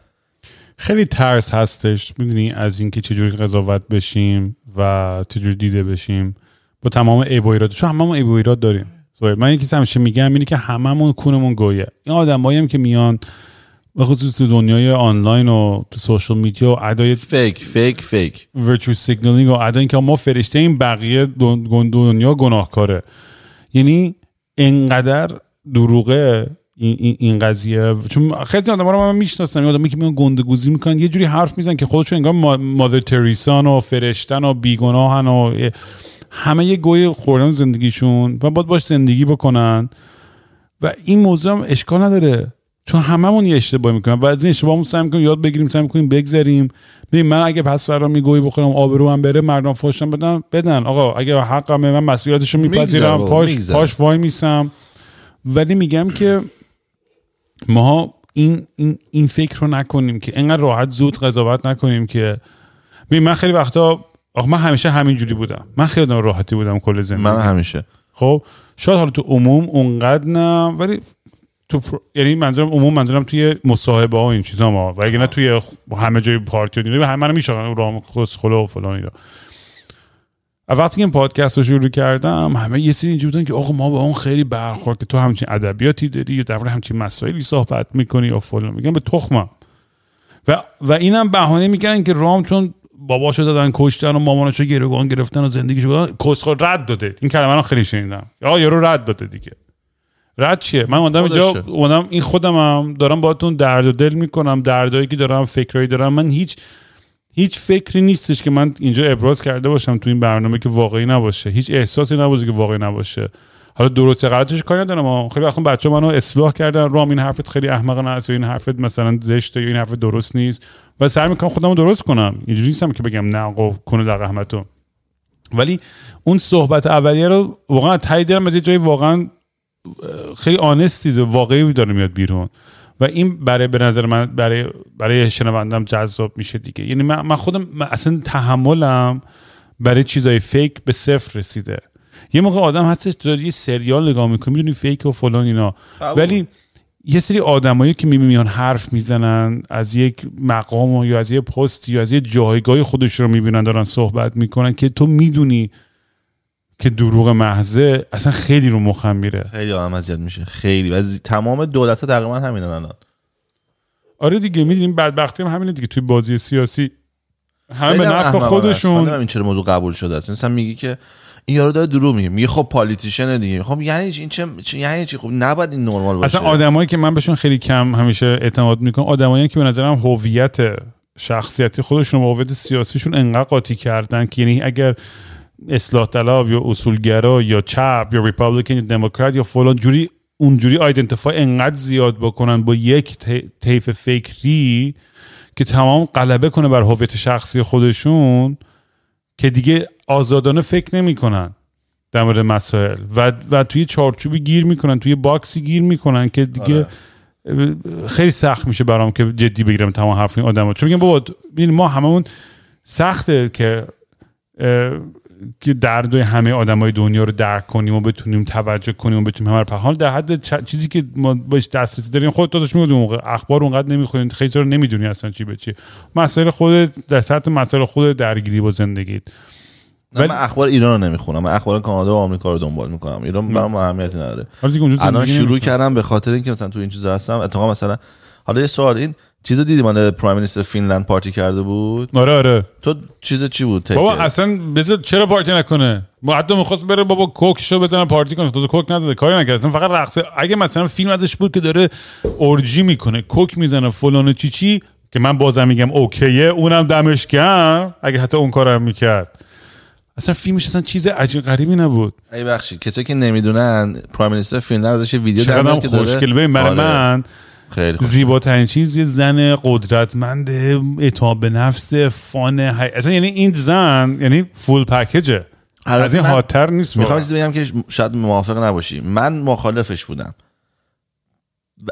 خیلی ترس هستش می‌دونی از اینکه چجوری قضاوت بشیم و چجوری دیده بشیم. با تمام عیب و ایراد چون هممون عیب و ایراد داریم. من یکی همیشه میگم اینه که هممون کونمون گهیه. این آدمایی هم که میان به خصوص تو دنیای آنلاین و تو social media و ادای fake fake fake. virtue signaling و ادای اینکه ما فرشته این بقیه دن- دنیا گناهکاره. یعنی انقدر دروغه این, این, قضیه. چون خیلی آدم رو من می‌شناسم آدمی که میان گنده‌گوزی می‌کنن یه جوری حرف میزن که خودشون انگار ما- مادر ترزان و فرشتن و بیگناهن و همه یه گوی خوردن زندگیشون و باید باش زندگی بکنن. و این موضوع هم اشکال نداره. چون هممون یه اشتباه می‌کنیم. و از این اشتباهمون سعی می‌کنیم یاد بگیریم سعی می‌کنیم بگذریم. ببین من اگه پس فردا می‌گویی بخورم آبرو هم بره مردم فوشم بدن بدن. آقا اگه حقمه من مسئولیتشو میگذره میپذیرم پاش میگذره. پاش وای میسم. ولی میگم که ما این این این فکر رو نکنیم که انقدر راحت زود قضاوت نکنیم که ببین من خیلی وقتا آخه من همیشه همینجوری بودم. من خیلی راحتی بودم کل زندگی. من همیشه. خب شاید حالا تو عموم اونقدر نه ولی تو پر... یعنی منظورم عموم منظورم توی مصاحبه ها این چیزا ما و اگه نه توی همه جای پارتی و دیگه همه منو می‌شناسن رام خسخله و فلان اینا. وقتی که این پادکست رو شروع کردم همه یه سری اینجوری بودن که آقا ما با اون خیلی برخورد. که تو همچین ادبیاتی داری یا در همچین مسائلی صحبت می‌کنی و فلان. میگم به تخمم. و و اینم بهانه می‌کنن که رام چون باباشو دادن کشتن و مامانشو گروگان گرفتن و زندگیشو کسخل رد داده. این کلمه رو خیلی شنیدم. یا یارو رد داده دیگه. رد چیه؟ من اومدم اینجا. اومدم این خودمم دارم باهاتون درد و دل می‌کنم دردایی که دارم فکرایی دارم. من هیچ هیچ فکری نیستش که من اینجا ابراز کرده باشم تو این برنامه که واقعی نباشه. هیچ احساسی نباشه که واقعی نباشه. حالا درست غلطش کاری ندارم خیلی وقتا بچه منو اصلاح کردن. رام این حرفت خیلی احمقانه است این حرفت مثلا زشته یا این حرفت درست نیست. و سعی می‌کنم خودمو درست کنم. اینجوری نیستم که بگم نه آقا کنه در رحمتو ولی اون صحبت اولیه رو واقعا ته دلم از یه جای واقعا خیلی آنستی واقعی داره میاد بیرون. و این برای به نظر من برای برای شنوندم جذاب میشه دیگه. یعنی من, من خودم من اصلا تحملم برای چیزای فیک به صفر رسیده. یه موقع آدم هستش داری یه سریال نگاه می‌کنی می‌دونی فیک و فلان اینا. ولی یه سری آدمایی که می- میان حرف می‌زنن از یک مقام و یا از یه پستی یا از یه جایگاه خودش رو می‌بینن دارن صحبت می‌کنن که تو می‌دونی که دروغ محضه اصلا خیلی رو مخم میره. خیلی آدم اذیت میشه. خیلی. و تمام دولت ها تقریبا همینن الان. آره دیگه می‌دونیم بدبختی هم همینه دیگه. توی بازی سیاسی همه به نفع خودشون. این چرا موضوع قبول شده است. مثلا میگی که این یارو داره دروغ میگه. میگه خب politician دیگه. خب یعنی چی؟ این چه یعنی چی؟ خب نباید این نرمال باشه. اصلا آدمایی که من بهشون خیلی کم همیشه اعتماد می‌کنم آدمایی که به نظرم هویت شخصیتی خودشون با هویت سیاسیشون انقدر قاطی کردن که یعنی اگر اصلاح طلب یا اصولگرا یا چپ یا Republican یا دموکرات یا فلان جوری اونجوری identify انقدر زیاد بکنن با یک طیف فکری که تمام غلبه کنه بر هویت شخصی خودشون که دیگه آزادانه فکر نمی‌کنن در مورد مسائل. و و توی چارچوبی گیر می‌کنن توی باکسی گیر می‌کنن که دیگه خیلی سخت میشه برام که جدی بگیرم تمام حرف این آدم چون میگم بابا ما هممون سخته که که دردای همه آدمای دنیا رو درک کنیم و بتونیم توجه کنیم و بتونیم همه رو در حد چ- چیزی که ما بهش دسترسی داریم خودت داداش میگم موقع اخبار اونقدر نمی‌خونی خیلی رو نمی‌دونی اصلا چی به چی مسائل خودت در سطح مسائل خودت درگیری با زندگیت. نه، من اخبار ایران رو نمی‌خونم. من اخبار کانادا و آمریکا رو دنبال می‌کنم. ایران برام اهمیتی نداره. الان شروع. کردم به خاطر اینکه مثلا تو این چیزا هستم. اتفاقا مثلا حالا یه سوال این چیزو دیدی مال پرایم مینیستر فینلند پارتی کرده بود؟ آره آره. تو چیز چی بود بابا تکه؟ اصلا بذار چرا پارتی نکنه؟ ما حتی می‌خواست بره بابا کوک شو بزنه پارتی کنه. تو کوک نداده کاری نکرد. اصلا فقط رقص. اگه مثلا فیلم ازش بود که داره اورجی می‌کنه کوک می‌زنه فلان و چی چی که من بازم میگم اوکیه اونم دمش گرم. اگه حتی اون کارم می‌کرد. اصلا فیلمش اصلا چیز عجیب غریبی نبود. ای بخشی کسایی که نمی‌دونن پرایم مینیستر فینلند ازش ویدیو هم که داره- خوشگل. ببین برای آره، من خیلی زیباترین چیز یه زن قدرتمند اعتماد به نفس فان های... اصلا یعنی این زن یعنی فول پکیجه از این هاتر نیست می‌خوام. چیزی بگم که شاید موافق نباشی. من مخالفش بودم.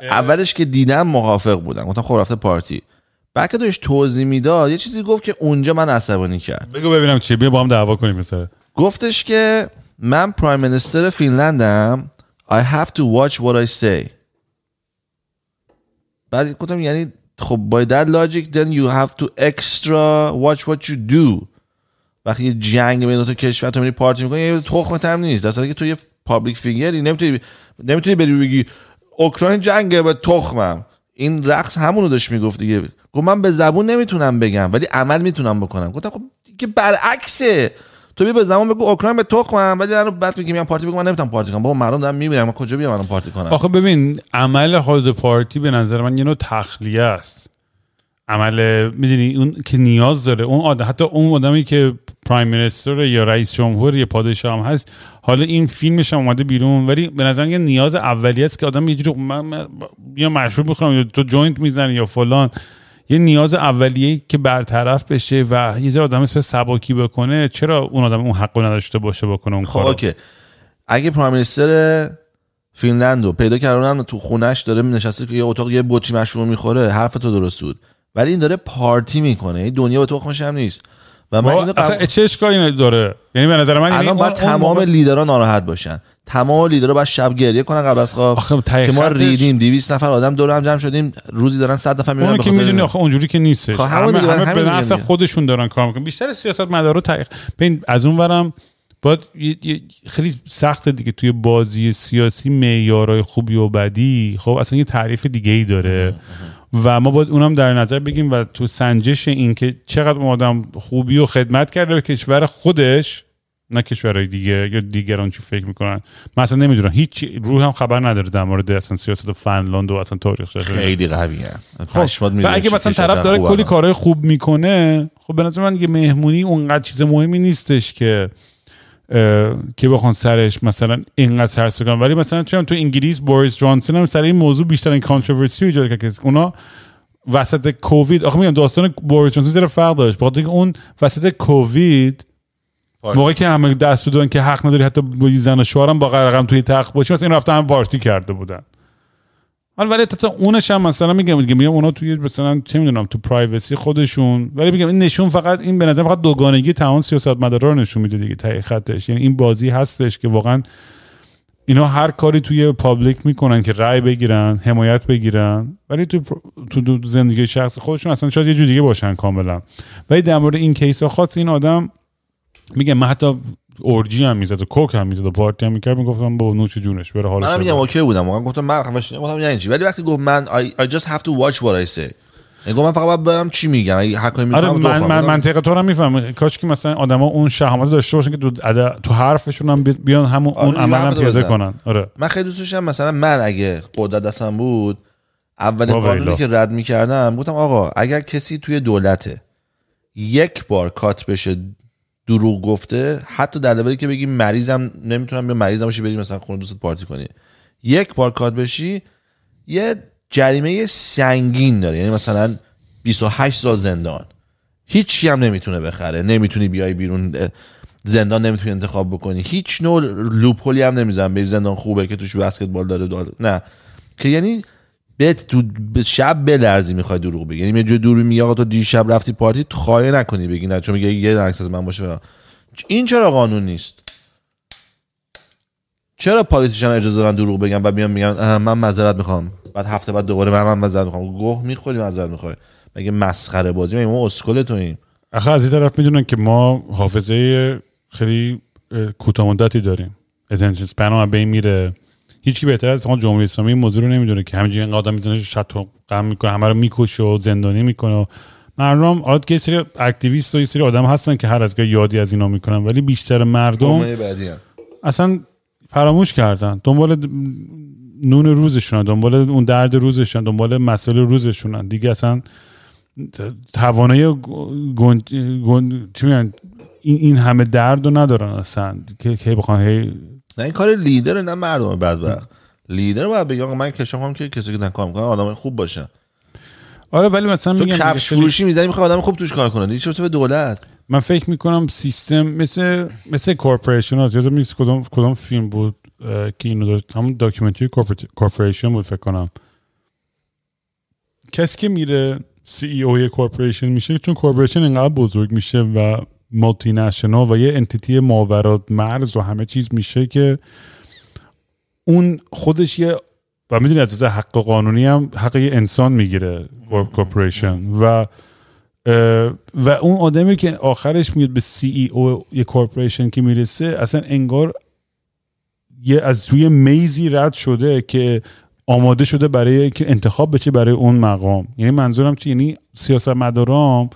اولش که دیدم موافق بودم. گفتم خب رفته پارتی. بعد که داشت توضیح می‌داد یه چیزی گفت که اونجا من عصبانی کرد. بگو ببینم چی بیا با هم دعوا کنیم مثلا گفتش که من پرایم مینیستر فینلندم. I have to watch what I say. بعد گفتم یعنی خب by that logic then you have to extra watch what you do. وقتی جنگ بین دو کشور تو میری پارتی می‌کنی یه تخمت هم نیست. در که تو یه public figure ی نمی‌تونی نمی‌تونی بری بگی اوکراین جنگه به تخمم. این رقص همونو داشت می‌گفت دیگه. گفت من به زبون نمی‌تونم بگم ولی عمل می‌تونم بکنم. گفتم خب که برعکسه. تو بیا به زبون بگو اوکراین به تخمم ولی الان بعد میگی میام پارتی بگم من نمی‌تونم پارتی کنم. بابا مردم دارن میمیرن من کجا بیام الان پارتی کنم؟ آخه ببین عمل خود پارتی به نظر من یه نوع تخلیه است. عمل می‌دونی اون که نیاز داره اون آدم حتی اون آدمی که prime minister یا رئیس جمهور یا پادشاه هم هست حالا این فیلمش هم اومده بیرون ولی به نظر یه نیاز اولیه است که آدم یه جوری من, من یا مشروب می‌خورم یا تو joint می‌زنی یا فلان. یه نیاز اولیه که برطرف بشه و یه ذره آدم مثل سبکی بکنه چرا اون آدم اون حقو نداشته باشه بکنه اون خب کارو؟ اوکی. اگه prime minister Finland رو پیدا کردن تو خونش داره نشسته که یه اتاق یه بطری مشروب می‌خوره حرف تو درست بود. ولی این داره پارتی می‌کنه این دنیا به تخمش هم نیست. و من اینو اصلا قبول- چه اشکالی داره؟ یعنی به نظر من یعنی الان باید تمام موقع- لیدرها ناراحت باشن. تمام لیدرها باید شب گریه کنن قبل از خواب آخه که ما ریدیم 200 نفر آدم دور هم جمع شدیم روزی دارن 100 نفر به که می‌دونی. آخه اونجوری که نیستش خب همه, دیگه، همه همین به نفع. خودشون دارن کار می‌کنن بیشتر سیاست مدارا تق... ببین از اون ورم باید خیلی سخته دیگه توی بازی سیاسی معیارهای خوبی و بدی خب اصلا یه تعریف دیگه ای داره و ما باید اونم در نظر بگیم و تو سنجش این که چقدر اون آدم خوبی و خدمت کرده به کشور خودش نه کشورهای دیگه یا دیگران چی فکر می‌کنن. من اصلا نمی‌دونم. هیچ روح هم خبر نداره در مورد اصلا سیاست فنلاند و اصلا تاریخ خیلی قویه. خب. و اگه مثلا طرف داره کلی کارهای خوب می‌کنه خب به نظر من دیگه مهمونی اونقدر چیز مهمی نیستش که که بخوان سرش مثلا اینقدر سرس کنن. ولی مثلا چون تو انگلیس بوریس جانسون هم سر این موضوع بیشتر این کانتروورسی ایجاد کرد که اونا وسط کووید آخه میگم داستان بوریس جانسون زیر فرق داشت. بخاطر اون وسط کووید موقعی که همه دست دادن که حق نداری حتی با زن و شوهرم با رقم توی تخت باشی مثلا این رفته هم پارتی کرده بودن. حالا ولی تا اونش هم مثلا میگم میگم میگم اونا توی مثلا چه می‌دونم تو privacy خودشون. ولی میگم این نشون فقط این به نظر فقط دوگانگی تمام سیاست مدارا رو نشون میده دیگه ته خطش. یعنی این بازی هستش که واقعا اینا هر کاری توی public می‌کنن که رای بگیرن حمایت بگیرن. ولی تو تو زندگی شخص خودشون اصلا شاید یه جور دیگه باشن کاملا. ولی در مورد این case خاص این آدم میگه من حتی orgy هم می‌زد و coke هم می‌زد و پارتی هم می‌کرد می‌گفتم با نوش جونش بره حالش من میگم. اوکی بودم. واقعا گفتم من خفش گفتم یعنی چی؟ ولی وقتی گفت من I, I just have to watch what I say. من فقط باید برم چی میگم؟ اگه هر کاری آره من, من منطقه تو رو میفهم کاش که مثلا آدما اون شهامت داشته باشن که تو, تو حرفشون هم بی- بیان همون آره، اون یه عمل هم حرف پیاده. کنن. آره. من خیلی دوست داشتم مثلا من اگه قدرت دستم بود اولین با قانونی. که رد می‌کردم گفتم آقا اگر کسی توی دولته یک بار کات بشه دروغ گفته حتی در لولی که بگی مریضم نمی‌تونم به مریضم باشی بریم مثلا خونه دوست پارتی کنی. یک بار کات بشی یه جریمه سنگین داره. یعنی مثلا 28 سال زندان. هیچ کی هم نمی‌تونه بخره. نمی‌تونی بیای بیرون زندان نمی‌تونی انتخاب بکنی. هیچ نوع لوپولی هم نمی‌زنم بری زندان خوبه که توش بسکتبال داره, داره. نه. که یعنی بهت تو شب بلرزی می‌خوای دروغ بگی. یعنی یه دور میگه آقا تو دیشب رفتی پارتی خواهی نکنی بگی. نه چون میگه یه عکس از من باشه. این چرا قانون نیست؟ چرا پالیتیشن اجازه دارن دروغ بگن و بیان میگن من معذرت می‌خوام. بعد هفته بعد دوباره من من معذرت می‌خوام. گوه می‌خوری معذرت می‌خوای. مگه مسخره بازی؟ ما اسکل توییم؟ آخه از این طرف می‌دونن که ما حافظه خیلی اه، کوتاه مدتی داریم span هم به این میره. هیچی بهتر از جمهوری اسلامی این موضوع رو نمی‌دونه که همینجوری این آدم می‌زنه شط و غم می‌کنه همه رو می‌کشه و زندانی می‌کنه و مردم آد که سری اکتیویست و یه سری آدم هستن که هر از گاهی یادی از اینا می‌کنن ولی بیشتر مردم. اصلا فراموش کردن دنبال نون روزشونن دنبال اون درد روزشون دنبال مسئله روزشونن دیگه اصلا توانایی گن... گن... چی میگن؟ این همه درد رو ندارن اصلا که که بخوان هی نه این کار لیدر نه مردم بدبخت. لیدر باید بگه آقا من کنم که کسی که کار می‌کنن آدم خوب باشن آره ولی مثلا تو میگم کفش فروشی می‌زنی می‌خوای آدم خوب توش کار کنه. چه به دولت؟ من فکر می‌کنم سیستم مثل مثل corporation ها یادم نیست کدوم کدوم فیلم بود که اینو داشت همون documentary corporation بود فکر کنم. کسی که میره CEO corporation میشه چون corporation انقدر بزرگ میشه و multinational و یه entity ماورا مرز و همه چیز میشه که اون خودش یه و می‌دونی از حق قانونی هم حق یه انسان می‌گیره corporation و و اون آدمی که آخرش میاد به CEO یه corporation که می‌رسه اصلا انگار یه از روی میزی رد شده که آماده شده برای که انتخاب بشه برای اون مقام. یعنی منظورم چی؟ یعنی سیاست مدارام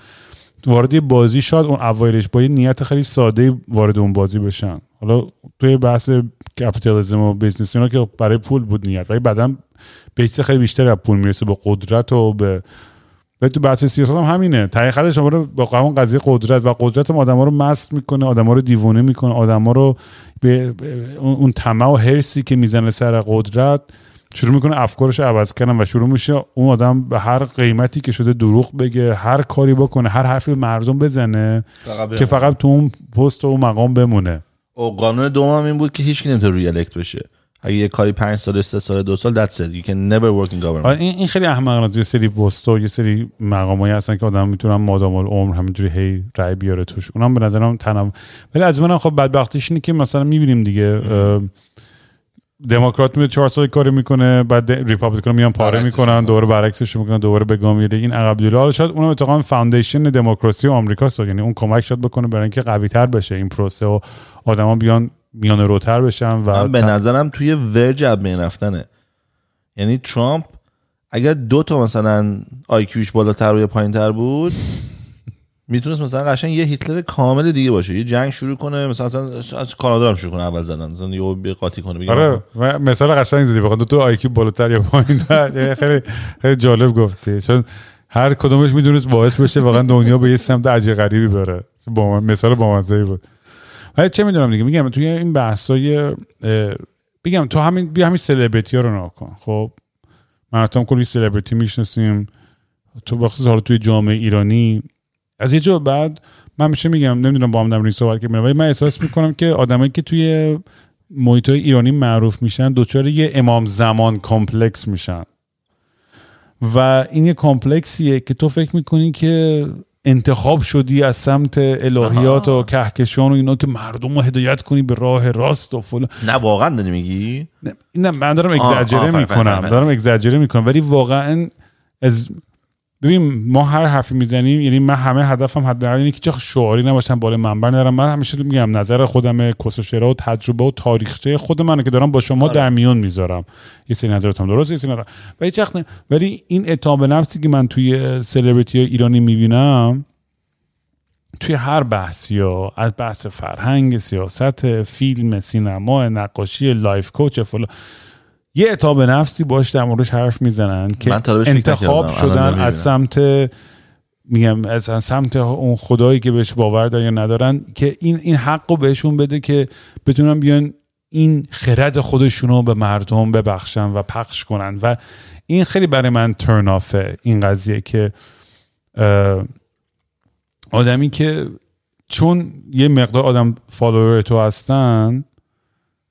وارد یه بازی شاید اون اوایلش با یه نیت خیلی ساده وارد اون بازی بشن. حالا توی بحث کپیتالیسم و business اینا که برای پول بود نیت ولی بعدا به خیلی بیشتر از پول می‌رسه به قدرت و به و تو بحث سیاست هم همینه. ته خطش شما رو با همون قضیه قدرت و قدرت هم آدم رو مست می‌کنه آدم رو دیوونه می‌کنه آدم رو به اون طمع و هرسی که می‌زنه سر قدرت شروع می‌کنه افکارش عوض کردن و شروع میشه اون آدم به هر قیمتی که شده دروغ بگه هر کاری بکنه هر حرفی مردم بزنه که فقط تو اون پست و اون مقام بمونه. و قانون دوم این بود که هیچ نمی‌تونه ری الکت بشه. اگه یه کاری 5 سال 3 سال 2 سال that's it. You can never work in آره، government این این خیلی احمقانه یه سری پست و یه سری مقامایی هستن که آدم می‌تونن مادام العمر همینجوری هی رای بیاره توش. اونم به نظرم تنوع ولی از اونم خب بدبختیش اینه که مثلا می‌بینیم دیگه دموکرات میاد چهار سال کاری می‌کنه بعد ریپابلیکان میان پاره می‌کنن. دوباره برعکسش می‌کنن دوباره به گا میره. این عقب جلو. حالا شاید اونم اتفاقا foundation دموکراسی آمریکاست یعنی اون کمک شاید بکنه برای اینکه قوی تر بشه این پروسه و آدما بیان میانه‌روتر بشن و من به نظرم توی ورج از بین رفتنه. یعنی ترامپ اگر دو تا مثلا IQ ش بالاتر و یا پایین تر بود می‌تونست مثلا قشنگ یه هیتلر کامل دیگه باشه. یه جنگ شروع کنه مثلا اصلا از کانادا هم شروع کنه اول زدن. مثلا یه بی قاطی کنه بگه آره مثال قشنگ زدی. بخاطر تو IQ بالاتر یا پایینتر. خیلی خیلی جالب گفتی. چون هر کدومش می‌دونست باعث بشه واقعا دنیا به یه سمت عجیب غریبی بره. با من- مثال بامزه‌ای بود. ولی چه می‌دونم دیگه؟ میگم توی این بحثای بگم تو همین بیا همین سلبریتی ها رو نکن خب من کلی سلبریتی می‌شناسیم. تو بخصوص حالا توی جامعه ایرانی از یه جا بعد من میشه میگم نمی‌دونم با هم در صحبت که ولی من احساس می‌کنم که آدمایی که توی محیط های ایرانی معروف میشن دچار یه امام زمان complex میشن. و این یه complex یه که تو فکر می‌کنی که انتخاب شدی از سمت الهیات و کهکشان و اینا که مردم رو هدایت کنی به راه راست و فلان. نه واقعا داری میگی؟ نه, نه من دارم اگزاجره می‌کنم. دارم اگزاجره می‌کنم ولی واقعا از ببین ما هر حرفی می‌زنیم یعنی من همه هدفم حداقل اینه که چه شعاری نباشم بالا منبر نرم. من همیشه میگم نظر خودم کسشرا و تجربه و تاریخچه خود منه که دارم با شما آره. در میون می‌ذارم. یه سری نظراتم درست یه سری نظر و هیچ وقت نه- ولی این اعتماد به نفسی که من توی سلبریتی ایرانی می‌بینم توی هر بحثی ها از بحث فرهنگ سیاست فیلم سینما نقاشی life coach فلان. یه اعتماد به نفسی باش در موردش حرف می‌زنن که انتخاب شدن از سمت میگم از سمت اون خدایی که بهش باور دارن یا ندارن که این این حق رو بهشون بده که بتونن بیان این خرد خودشون رو به مردم ببخشن و پخش کنن. و این خیلی برای من ترن آفه این قضیه که آدمی که چون یه مقدار آدم فالوور تو هستن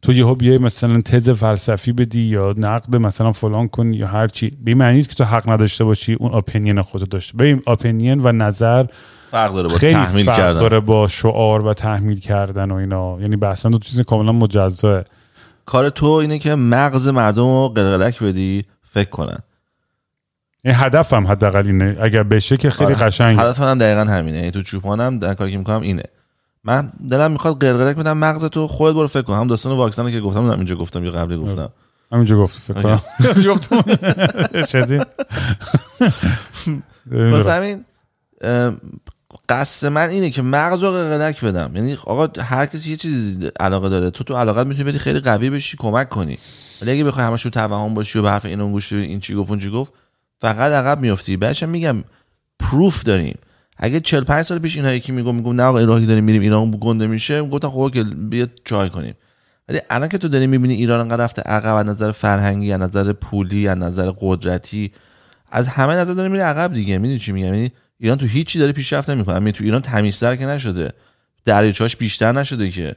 تو یهو بیای مثلا تز فلسفی بدی یا نقد مثلا فلان کنی یا هر چی. به معنی نیست که تو حق نداشته باشی اون اپینین خودت داشته. ببین اپینین و نظر فرق داره با خیلی تحمیل فرق کردن. داره با شعار و تحمیل کردن و اینا. یعنی بحثا دو چیز کاملا مجزاه کار تو اینه که مغز مردم رو قلقلک بدی فکر کنن. این هدفم حداقل اینه. اگر بشه که خیلی آره. قشنگه هدف منم دقیقا همینه. یعنی تو چوپانم در کاری که می‌کنم اینه. من دلم می‌خواد قلقلک بدم مغز تو خودت برو فکر کن. هم داستان واکسن که گفتم نمی‌دونم اینجا گفتم یا قبلی گفتم. همینجا گفت فکر کنم. (laughs) گفتم. شدی (laughs) واسه همین قصد من اینه که مغز رو قلقلک بدم. یعنی آقا هر کسی یه چیزی علاقه داره تو تو علاقت می‌تونی بدی خیلی قوی بشی کمک کنی. ولی اگه بخوای همش رو توهم باشی و به حرف اینو گوش بدی این چی گفت اون چی گفت فقط عقب میافتی. هم میگم پروف داریم. اگه 45 سال پیش اینا یکی میگم میگم نه آقا این راهی داریم میریم ایران گنده میشه. گفتم خب که بیا چای کنیم. ولی الان که تو داری می‌بینی ایران انقدر رفته عقب از نظر فرهنگی از نظر پولی از نظر قدرتی از همه نظر داره میره عقب دیگه. می‌دونی چی میگم؟ یعنی ایران تو هیچی داره پیشرفت نمی‌کنه. تو ایران تمیزتر که نشده. دریاچه‌اش بیشتر نشده که.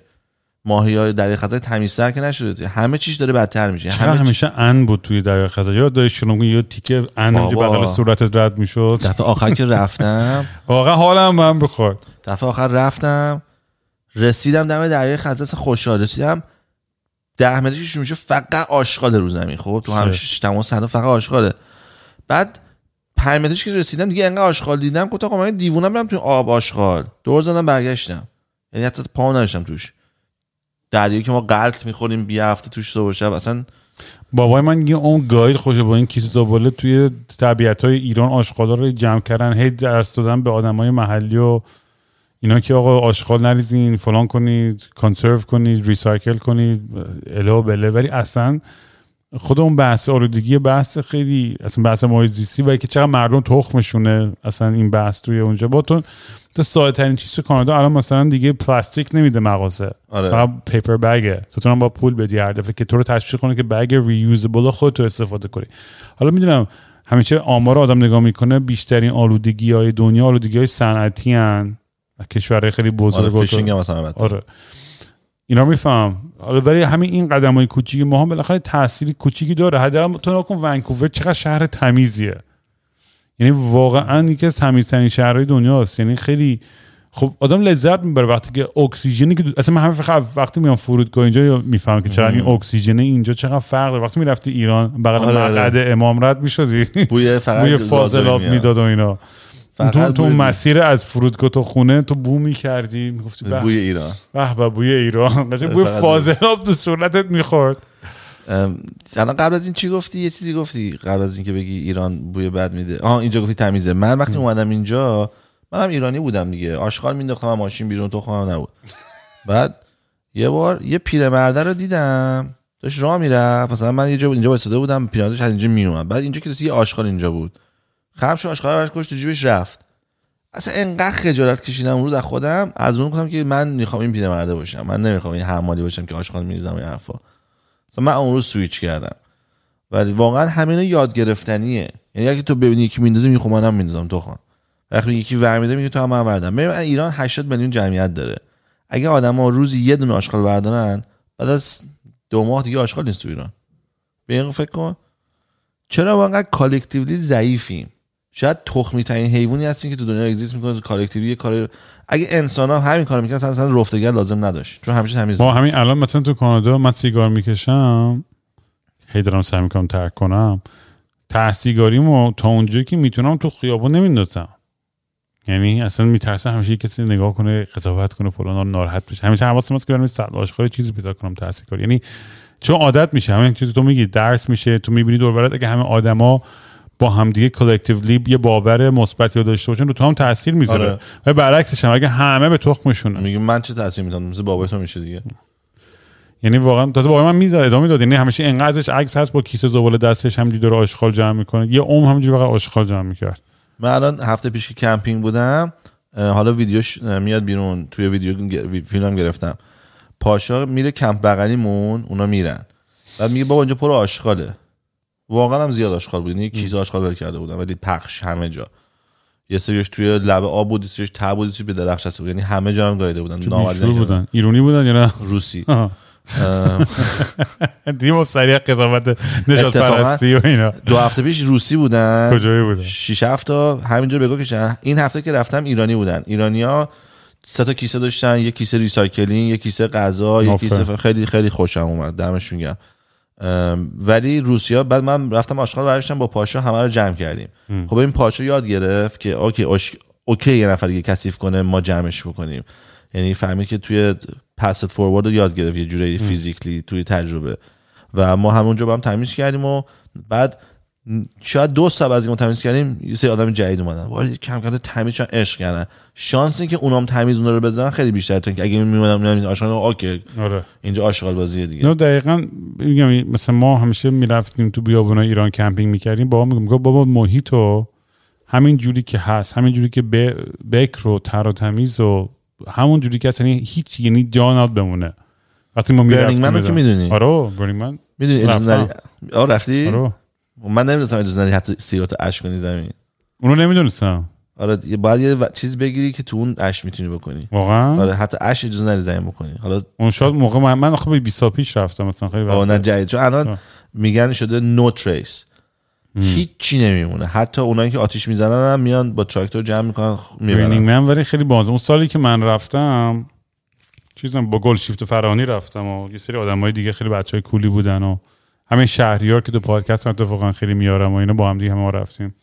ماهی های دریای خزر تمیزتر که نشده. همه چیش داره بدتر میشه. چرا همه همیشه ان بود توی دریا خزر؟ یاد داری شنو یه تیکه ان. بغل صورتت رد می‌شد؟ دفعه آخر که رفتم. (laughs) واقعا حالم من بخورد دفعه آخر رفتم رسیدم دم دریای خزر خوشحال. رسیدم ده که میشه فقط آشغال رو زمین. خب تو هم شت. تمام صحنه فقط آشغاله. بعد پنج متریش که رسیدم دیگه انقدر آشغال دیدم گفتم آقا من دیوونم برم تو آب آشغال. دور زدم برگشتم. یعنی حتی پا نداشتم توش. دریایی که ما غلط می‌خوریم بی هفته توش صبح شب اصلا بابای من یه اون گاید خوشه با این کیسه زباله توی طبیعت های ایران آشغالا رو جمع کردن هی درس دادن به آدم های محلی و اینا که آقا آشغال نریزین فلان کنید conserve کنید recycle کنید اله و بله. ولی اصلا خود اون بحث آلودگی بحث خیلی اصلا بحث محیط زیستی و که چقدر مردم تخمشونه اصلا این بحث توی اونجا. با تو تو ساده ترین چیز تو کانادا الان مثلا دیگه پلاستیک نمیده مغازه. آره. فقط paper bag ه تو تو با پول بدی هر دفعه که تو رو تشویق کنه که bag reusable خودت رو استفاده کنی. حالا می‌دونم همیشه آمار آدم نگاه می‌کنه بیشترین آلودگی های دنیا آلودگی های صنعتی هن کشورهای خیلی آره بزرگ و- fishing مثلا. آره. اینا میفهم. حالا ولی همین این قدم های کوچیکی ما هم بالاخره تأثیری کوچیکی داره. حداقل تو نکن ونکوور چقدر شهر تمیزیه. یعنی واقعا یکی از تمیزترین شهرهای دنیاست. یعنی خیلی خب آدم لذت می‌بره وقتی که اکسیژنی که دو- اصلا من همه فقط وقتی میام فرودگاه اینجا می‌فهمم که چقدر این اکسیژن اینجا چقدر فرق داره وقتی می‌رفتی ایران بغل آره، آره. مرقد امام رد می‌شدی. بوی فقط بوی فاضلاب. می‌داد و اینا. تو تو مسیر از فرودگاه تا خونه تو بو می‌کردی. می‌گفتی بوی ایران. به بوی ایران. قشنگ بوی. فاضلاب تو صورتت می‌خورد. الان قبل از این چی گفتی؟ یه چیزی گفتی قبل از اینکه بگی ایران بوی بد میده. آها اینجا گفتی تمیزه. من وقتی اومدم اینجا منم ایرانی بودم دیگه. آشغال مینداختم ماشین بیرون تخمم نبود. (laughs) بعد یه بار یه پیرمرده رو دیدم. داشت راه می‌رفت. مثلا من یه جا اینجا وایساده بودم پیرمردش از اینجا میومد بعد اینجا که یه آشغال اینجا بود. خم شو آشغال برش کشت تو جیبش رفت. اصلا انقدر خجالت کشیدم اون روز از خودم. از اون گفتم که من می‌خوام این پیرمرده باشم. من نمی‌خوام این حمالی باشم که آشغال میریزم این حرفا. مثلا من اون روز سویچ کردم. ولی واقعا همین یاد گرفتنیه. یعنی اگه تو ببینی یکی میندازه میگه خب منم میندازم تو خواهم وقتی یکی ور میده میگه تو هم من بردم ببین ایران 80 میلیون جمعیت داره. اگه آدما روزی یه دونه آشغال بردارن بعد از دو ماه دیگه آشغال نیست تو ایران. به فکر کن. چرا انقدر collectively ضعیفیم؟ شاید تخمی ترین حیوانی هستیم که تو دنیا exist می‌کنه تو collective ی یه کار اگه انسان ها همین کار می‌کنن اصلا رفتگر لازم نداشت چون همیشه تمیز ما همین الان مثلا تو کانادا من سیگار می‌کشم هی دارم سعی می‌کنم ترک کنم. ته سیگاریمو تا اونجایی که می‌تونم تو خیابون نمیندازم. یعنی اصلا میترسم همیشه کسی نگاه کنه قضاوت کنه فلان ناراحت بشه. همیشه حواسم هست که برم صد چیزی پیدا کنم تحصیل یعنی چون عادت میشه همین چیزی تو میگی درس میشه تو می‌بینی دور اگه همه آدما با همدیگه کلکتیولی یه باور مثبتی رو داشته باشن رو تو هم تاثیر می‌ذاره. آره. و برعکسش هم اگه همه به تخمشونه میگه من چه تاثیر میدم مثل بابای تو میشه دیگه. یعنی واقعا تازه بابا من می‌داد ادامه داد یعنی همیشه اینقدر ازش عکس هست با کیسه زباله دستش همینجوری داره آشغال جمع می‌کنه. یه عمر همینجوری فقط آشغال جمع می‌کرد. من الان هفته پیش که کمپینگ بودم حالا ویدیوش میاد بیرون. توی ویدیو فیلم گرفتم. پاشا میره کمپ بغلیمون اونا میرن. بعد میگه بابا اینجا پر آشغاله. واقعا هم زیاد آشغال بود. یعنی یک کیسه آشغال ول کرده بودن ولی پخش همه جا. یه سریش توی لبه آب بود یه سریش ته بود یه به چسبیده بود. یعنی همه جا هم گاییده بودن. نکردن. بودن. ایرونی بودن یا نه؟ روسی. (laughs) با سریع قضاوت نژاد پرستی و اینا. دو هفته پیش روسی بودن. کجایی بودن؟ شیش هفت تا همینجا بگو کشن این هفته که رفتم ایرانی بودن. ایرانیا سه تا کیسه داشتن. یه کیسه recycling یه کیسه غذا یه آفرین. کیسه خیلی خیلی خوشم اومد. دمشون گرم. ولی روسیا بعد من رفتم آشغال برداشتم با پاشا همه رو جمع کردیم. خب این پاشا یاد گرفت که okay اوش... okay یه نفر دیگه کثیف کنه ما جمعش بکنیم. یعنی فهمید که توی pass forward رو یاد گرفت یه جوری physically توی تجربه. و ما همونجا با هم تمیز کردیم و بعد شاید دو سال از این تمیز کردیم یه سری آدم جدید اومدن. وارد کم کم تمیزشون عشق کردن. شانس این که اونام تمیز اونا رو بزنن خیلی بیشتر تا اینکه اگه میومدم میومدم آشغال okay. آره. اینجا آشغال بازیه دیگه. نه دقیقا میگم مثلا ما همیشه می‌رفتیم تو بیابونای ایران کمپینگ می‌کردیم بابا میگم میگم بابا محیطو همین جوری که هست همین جوری که ب- بکر و تر و تمیز و همون جوری که یعنی هیچ یعنی جا ناد بمونه. وقتی ما می‌رفتیم برنینگ منو بدن. که می‌دونی. آره برنینگ می‌دونی اجازه رفتم. آه رفتی؟ آره. من نمی‌دونستم اجازه نری حتی سیرات اش کنی زمین. اونو نمی‌دونستم. آره باید یه و- چیز بگیری که تو اون اش می‌تونی بکنی. واقعا؟ آره حتی اش اجازه نری زمین بکنی. حالا اون شاید موقع من من آخه به 20 سال پیش رفتم مثلا خیلی وقت نه جدید. چون الان آه. میگن شده نو تریس هیچی نمیمونه. حتی اونایی که آتیش می‌زنن هم میان با تراکتور جمع می‌کنن می‌برن. من ولی خیلی باز. اون سالی که من رفتم چیزم با گلشیفته فراهانی رفتم و یه سری آدمای دیگه خیلی بچه های کولی بودن و همین شهریار که تو پادکست هم اتفاقا خیلی میارم و اینا با هم دیگه ما رفتیم.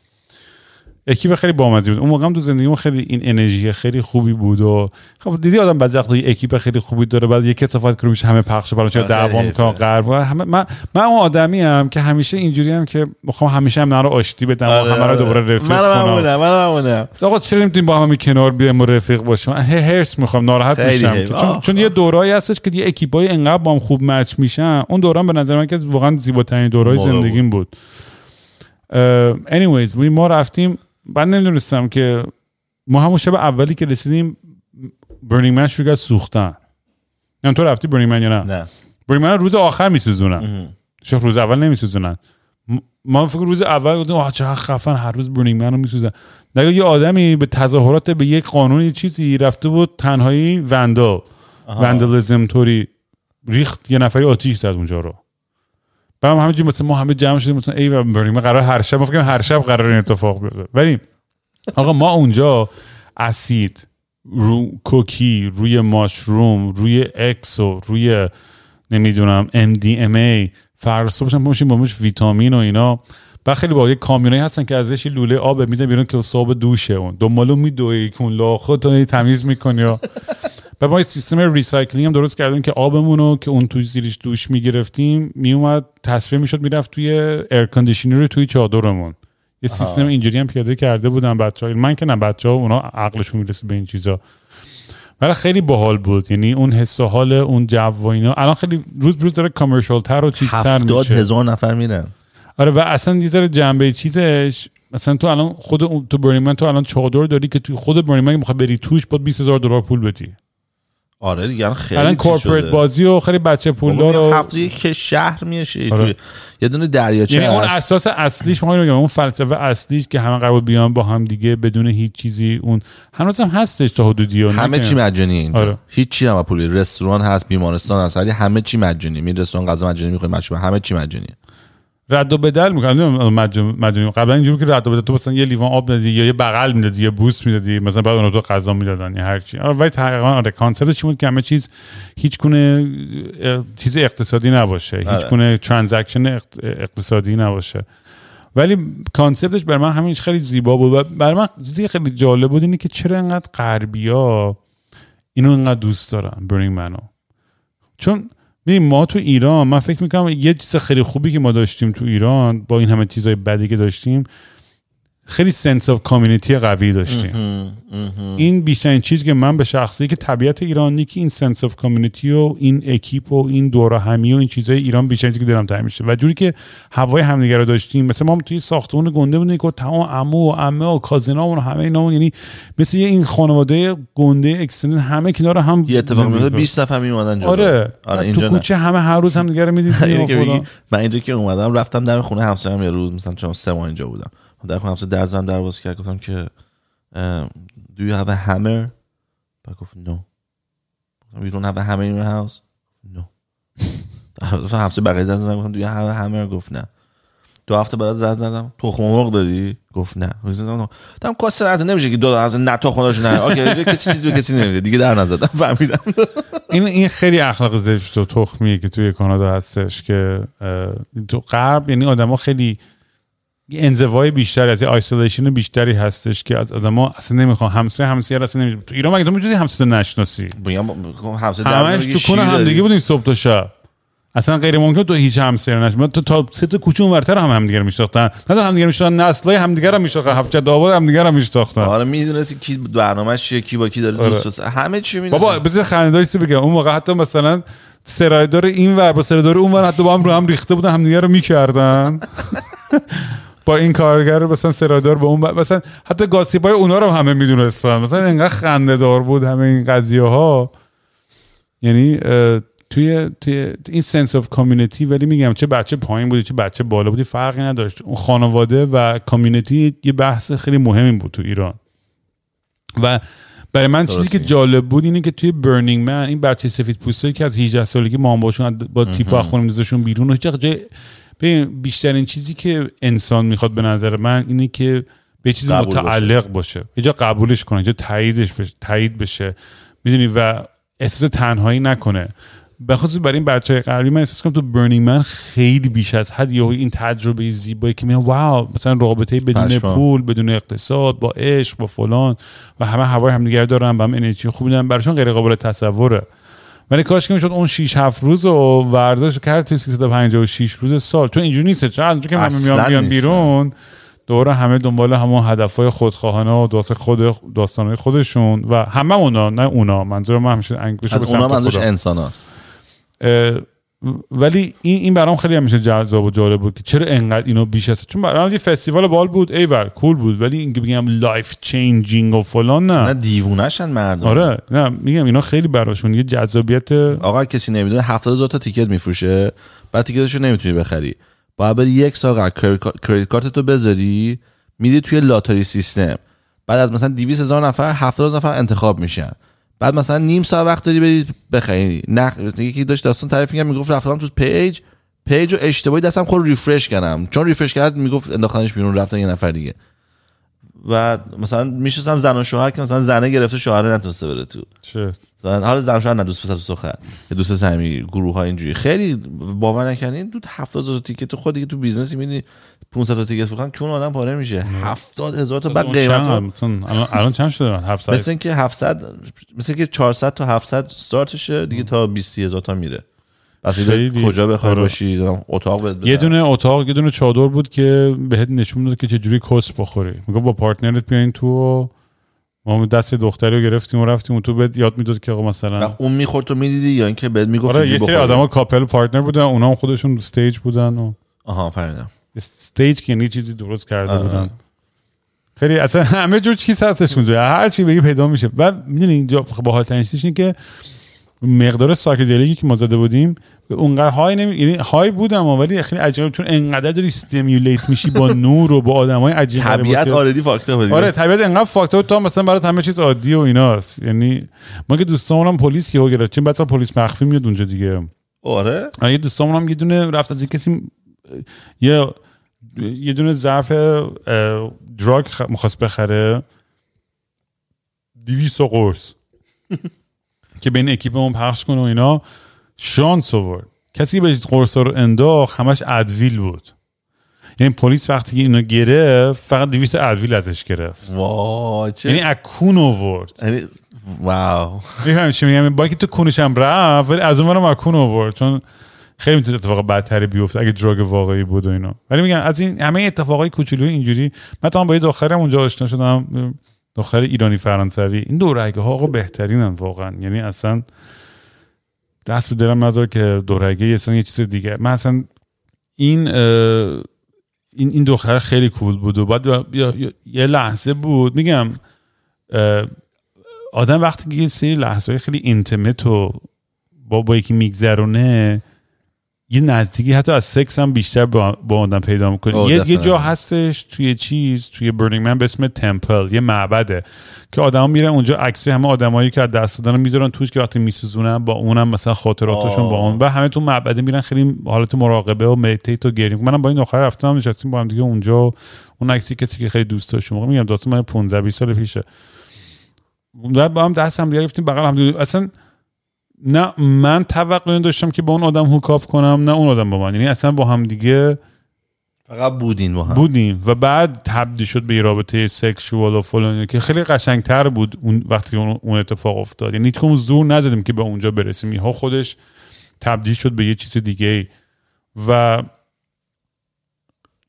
اکیپ خیلی بامزه بود. اون موقع هم تو زندگیمون خیلی این انرژی خیلی خوبی بود و خب دیدی آدم بعضی وقتا یه اکیپ خیلی خوبی داره بعد یک کسافت کنه میشه همه پخش برای چه آره، دعوا خیلی می‌کنن حیفه. غرب. همه من من اون آدمی ام که همیشه اینجوری هم که می‌خوام همیشه هم رو آشتی بدم و آره، همه رو آره. دوباره رفیق کنم. همونه منم همونه آقا چرا نمی‌تونیم با هم کنار بیایم و رفیق باشیم؟ من هرس می‌خوام ناراحت میشم چون, چون یه دورایی هستش که یه اکیپای انقدر با هم خوب مچ میشن. اون دوران به نظر من که واقعا زیباترین دورای. زندگیم بود. anyways ما رفتیم بعد نمی‌دونستم که ما همون شب اولی که رسیدیم برنینگ من شروع کرد سوختن. یعنی تو رفتی برنینگ من یا نه؟ نه. برنینگ من روز آخر میسوزونن. شاید روز اول نمیسوزونن. ما فکر روز اول گفتیم آه چقدر خفن هر روز برنینگ من رو میسوزن. نگه یه آدمی به تظاهرات به یک قانون یه چیزی رفته بود تنهایی وندال وندالیزم طوری ریخت یه نفری آتیش زد اونجا رو. بعد هم همینجوری مثلا ما همه جمع شدیم مثلا ای برنینگ من قرار هر شب کنیم هر شب قرار این اتفاق بیفته. ولی آقا ما اونجا اسید رو کوکی روی mushroom روی اکسو روی نمی‌دونم MDMA فردا صبحش هم باشیم با ویتامین و اینا. و خیلی با یه کامیونایی هستن که ازش لوله آب میزنه بیرون که صاحب دوشه اون. دنبالو میدوی کن لا خودتون تمیز می‌کنی و و ما سیستم recycling هم درست کردیم که آبمون رو که اون توی زیرش دوش می‌گرفتیم میومد تصفیه می‌شد می‌رفت توی air conditioner توی چادرمون. یه سیستم اینجوری هم پیاده کرده بودن بچه ها من که نه بچه ها اونا عقلشون می‌رسه به این چیزا. ولی خیلی باحال بود. یعنی اون حس و حال اون جو و اینا. الان خیلی روز روز داره کامرشال تر و چیزتر میشه. هزار نفر میرن. آره و اصلا یه ذره جنبه چیزش. مثلا تو الان خود تو برنیمن تو الان چادر داری که توی خود برنیمن می‌خوای بری توش با 20 هزار دلار پول بدی. آره دیگه خیلی الان شده. بازی و خیلی بچه پولدار میگم و هفته که شهر میشه آره. یه دونه دریاچه یعنی اون. اساس اصلیش می‌خوام بگم اون فلسفه اصلیش که همه قرار بیان با هم دیگه بدون هیچ چیزی اون هنوز هم هستش تا حدودی همه چی مجانیه اینجا آره. هیچ چی هم پولی رستوران هست بیمارستان هست همه چی مجانی می رستوران غذا مجانی می‌خوای مشروب همه چی مجانیه رد و بدل می‌کنم مجانی قبلا اینجوری که رد و بدل تو مثلا یه لیوان آب می‌دادی یا یه بغل می‌دادی یه بوس می‌دادی مثلا بعد اون تو غذا می‌دادن یا هر چی. آره ولی تقریبا آره کانسپت چی بود که همه چیز هیچ گونه چیز اقتصادی نباشه. هیچ آره. گونه transaction اقتصادی نباشه. ولی concept ش برای من همین خیلی زیبا بود و برای من چیزی خیلی جالب بود اینه که چرا انقدر غربیا اینو انقدر دوست دارن Burning Man و. چون ببین ما تو ایران من فکر می‌کنم یه چیز خیلی خوبی که ما داشتیم تو ایران با این همه چیزای بدی که داشتیم خیلی sense of community قوی داشتیم. این بیشترین چیزی که من به شخصه که طبیعت ایرانی که این sense of community و این اکیپ و این دور همی و این چیزای ایران بیشترین چیزی که دلم تنگ میشه و جوری که هوای همدیگه رو داشتیم مثل ما توی ساختمون گنده بودیم که تمام عمو و عمه و cousin امون و همه اینامون یعنی مثل یه این خانواده گنده extended همه کنار هم یه اتفاق زندگی میفته کنن. 20 نفر میومدن جلو. آره, آره تو اینجا نه. کوچه همه هر روز هم دیگه رو می‌دیدیم (laughs) من اینجا که اومدم رفتم در خونه همسایه‌ام یه روز مثلا چون سه ماه اینجا بودم. در خونه همسایه در زدم در باز کرد. گفتم که do you have a hammer? بعد گفت no. you don't have a hammer in your house? No. همسایه بقیه زدن زدم. گفتم do you have گفت نه. دو هفته بعد زدن زدم. تخم مرغ داری؟ گفت نه. گفتم کاسه نه نمیشه که دو هفته نه تخم نه. اوکی کسی چیزی به کسی نمیده. دیگه در نزدم. فهمیدم. (laughs) این این خیلی اخلاق زشت و تخمیه که توی کانادا هستش که تو غرب یعنی آدما خیلی انزوای بیشتری از isolation بیشتری هستش که از آدما اصلا نمی‌خوان. همسایه همسایه اصلا نمی... تو ایران مگه تو می‌تونی همسایه نشناسی؟ میگم همسایه در همش تو شیر همدیگه. بودین صبح تا شب. اصلا غیر ممکن تو هیچ همسایه نشناسی تو تا سه تا کوچه اونورتر هم همدیگه رو میشناختن. نه تا همدیگه میشناختن نسلای همدیگه رو میشناختن. هفت جد آباد همدیگه رو میشناختن. آره می‌دونستی کی برنامه‌اش چیه کی با کی داره آره. دوست همه چی می‌دونستی بابا بذار چیزی بگم. اون موقع حتی مثلا سرایدار این ور با سرایدار اون ور حتی با هم رو هم ریخته بودن همدیگه رو می‌کردن. با این کارگر مثلا سرایدار به اون مثلا حتی گاسیپای اونا رو هم همه می‌دونستن. مثلا انقدر خنده دار بود همه این قضیه ها یعنی توی توی این سنس اف کامیونیتی ولی میگم چه بچه پایین بودی چه بچه بالا بودی فرقی نداشت. اون خانواده و کامیونیتی یه بحث خیلی مهمی بود تو ایران. و برای من چیزی که. جالب بود اینه که توی برنینگ من این بچه سفید پوستایی که از 18 سالگی ما باشون با تیپ از خونه میذاشون بیرون و هیچ جای بیشترین چیزی که انسان می‌خواد به نظر من اینه که به چیزی. متعلق باشه. یه جا قبولش کنه یه جا تاییدش بشه تایید بشه. می‌دونی؟ و احساس تنهایی نکنه. بخصوص برای این بچه قبلی من احساس کنم تو برنینگ من خیلی بیش از حد یهو این تجربه زیبایی که میگم واو مثلا رابطه بدون. پول بدون اقتصاد با عشق با فلان و همه هوای همدیگه رو دارن با هم انرژی خوبی دارن براشون غیر قابل تصوره. ولی کاش که می‌شد اون 6 7 روز رو ورداشت کرد توی 356 روز سال. چون اینجوری نیست. چون از اونجا که بیان نیست. بیرون دوره همه دنبال همون هدفهای خودخواهانه و داست خود داستانهای خودشون و همه اونا نه اونا. منظور من همیشه انگلیش از اونا منظورش انسان هست ولی این این برام خیلی همیشه جذاب و جالب بود که چرا انقدر اینو بیش از چون برام یه فستیوال بال بود ایول cool بود ولی اینکه بگم life changing و فلان نه. نه دیوونهشن مردم. آره نه میگم اینا خیلی براشون یه جذابیت آقا کسی نمی‌دونه 70 هزار تا ticket میفروشه بعد ticket شو نمی‌تونی بخری. باید بری یک سال credit card تو بذاری میری توی lottery system. بعد از مثلا 200 هزار نفر 70 هزار نفر انتخاب میشن. بعد مثلا نیم ساعت وقت داری بری بخری. نه یکی داشت داستان تعریف میگم می‌گفت رفتم تو page. page رو اشتباهی دستم خود refresh کردم. چون refresh کرد می‌گفت انداختنش بیرون رفتن یه نفر دیگه. و مثلا میشستم زن و شوهر که مثلا زنه گرفته شوهر نتونسته بره تو. حالا شوهر نه دوست پسر یا دوست صمیمی گروه های اینجوری. خیلی باور نکنین دو 70 هزار ticket تو خود دیگه تو business می‌بینی 500 تا ticket فروختن چون آدم پاره میشه. 70 هزار تا بعد قیمت ها مثلا الان الان چند شده؟ 700 مثل اینکه 700 مثل اینکه 400 تا 700 استارتشه دیگه تا 20 هزار تا میره. خیلی. کجا بخوای آره. باشی اتاق بهت یه. دونه اتاق یه دونه چادر بود که بهت نشون می‌داد که چجوری کس بخوری. میگه با partner ت بیاین تو و ما دست دختری رو گرفتیم و رفتیم و تو بهت یاد می‌داد که آقا و مثلا اون می‌خورد تو می‌دیدی یا اینکه بهت می‌گفت آره یه سری؟ آدما کاپل پارتنر بودن اونا هم خودشون استیج بودن و آها فهمیدم استیج که یعنی چیزی درست کرده آره. بودن خیلی اصلا (laughs) همه جور چیز هستش اونجا هر چی بگی پیدا میشه بعد می‌دونی اینجا با حال تنشیش این که مقدار سایکدلیکی که ما زده بودیم اونقدر های نمی یعنی های بودم ولی خیلی عجیب چون انقدر داری استیمیولیت میشی با (laughs) نور و با آدمای عجیب طبیعت آردی فاکتا بود آره طبیعت انقدر فاکتور تا مثلا برات همه چیز عادی و ایناست. یعنی ما که دوستامون هم پلیس یهو گرفتیم بعد پلیس مخفی میاد اونجا دیگه. آره؟ آره، یه دوستامون هم یه دونه رفت از کسی یه یه دونه ظرف دراگ می‌خواست بخره. دیویس و قرص. (laughs) که بین اکیپمون پخش کنه و اینا شانس آورد. کسی که به قرص رو انداخت همش ادویل بود. یعنی پلیس وقتی که اینو گرفت فقط 200 ادویل ازش گرفت. وای چه یعنی از کون آورد. یعنی- واو. می‌فهمی چی میگم؟ با اینکه تو کونش هم رفت ولی از اونورم از کون آورد. چون خیلی می‌تونه اتفاق بدتری بیفته اگه دراگ واقعی بود و اینا. ولی میگم از این همه اتفاقای کوچولو اینجوری من تا با یه دخترم اونجا آشنا شدم. دختر ایرانی فرانسوی. این دورگه ها آقا بهترینن واقعا. یعنی اصلا دست دلم نذار که دورگه اصلا یه چیز دیگه. من اصلا این این این دختر خیلی کول بود و بعد یه لحظه بود. میگم آدم وقتی که یه سری لحظه خیلی intimate و با با یکی میگذرونه یه نزدیکی حتی از سکس هم بیشتر با, با آدم پیدا می‌کنه Oh, یه, یه جا. هستش توی چیز توی Burning Man به اسم temple یه معبده که آدما میرن اونجا عکس همه آدمایی که از دست دادن رو می‌ذارن توش که وقتی میسوزونن با اونم مثلا خاطراتشون آه. با اون. و همه تو معبده میرن خیلی حالت مراقبه و meditate و گریم. منم با این آخر رفتم نشستیم با هم دیگه اونجا اون عکسی کسی که خیلی دوست داشت موقع میگم داستان من 15 20 سال پیشه. بعد با هم دست هم گرفتیم بغل هم دیگه. اصلا نه من توقع داشتم که با اون آدم هوکاپ کنم نه اون آدم با من. یعنی اصلا با هم دیگه فقط بودین با هم. بودیم. و بعد تبدیل شد به یه رابطه سکشوال و فلان که خیلی قشنگتر بود اون وقتی اون اتفاق افتاد. یعنی کدوم زور نزدیم که به اونجا برسیم. ها خودش تبدیل شد به یه چیز دیگه و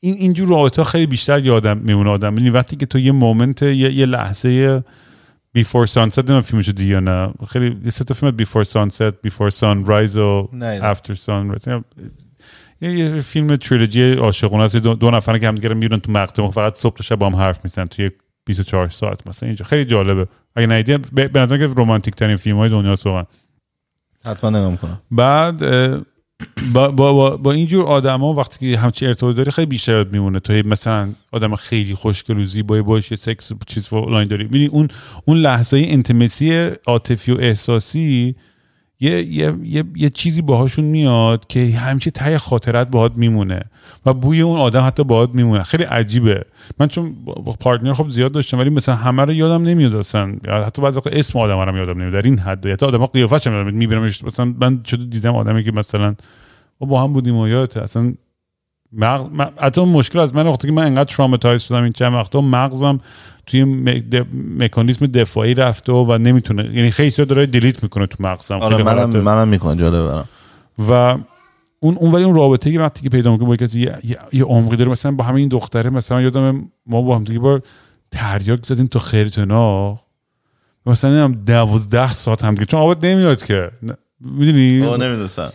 این اینجور رابطه خیلی بیشتر یادم میمونه آدم. یعنی وقتی که تو یه moment یه, یه لحظه Before Sunset نمیم فیلمشو دیدی یا نه خیلی یه سه تا فیلم Before Sunset Before Sunrise و. After Sun یه, فیلم تریلوژی عاشقانه است. دو, دو نفر که هم دیگه میرن تو مقطع فقط صبح تا شب با هم حرف می‌زنن توی 24 ساعت مثلا. اینجا خیلی جالبه. اگه ندیدی به نظر که رمانتیک ترین فیلم های دنیا واقعا. حتما نگاه کنم بعد با, با, با, با اینجور آدما وقتی که همچی ارتباط داری خیلی بیشتر یاد میمونه. تو مثلا آدم خیلی خوشگل و زیبای باشه سکس چیز فلان داری. می‌بینی اون اون لحظه انتمسی عاطفی و احساسی یه, یه, یه, یه چیزی باهاشون میاد که همیشه ته خاطرت باهات میمونه و بوی اون آدم حتی باهات میمونه. خیلی عجیبه. من چون با پارتنر خب زیاد داشتم ولی مثلا همه رو یادم نمیاد اصلا. حتی بعضی وقت اسم آدم رو یادم نمیاد. در این حد. حتی آدم قیافش هم یادم میبینمش مثلا من شده دیدم آدمی که مثلا با هم بودیم و یادته. اصلا مغز حتی مشکل از من وقتی که من انقدر traumatize شدم این چند وقتا. مغزم توی مکانیزم دفاعی رفته و, و نمی‌تونه یعنی خیلی چیزا داره delete می‌کنه تو مغزم. آره منم منم می‌کنم جالبه برام. و اون اون ولی اون رابطه که وقتی که پیدا می‌کنه با کسی یه, یه, عمقی داره. مثلا با همین دختره مثلا یادم ما با هم دیگه بار تریاک زدیم تو خیرتنا مثلا هم دوازده ساعت هم دیگه. چون آباد نمیاد که. می‌دونی؟ نمی‌دونستم.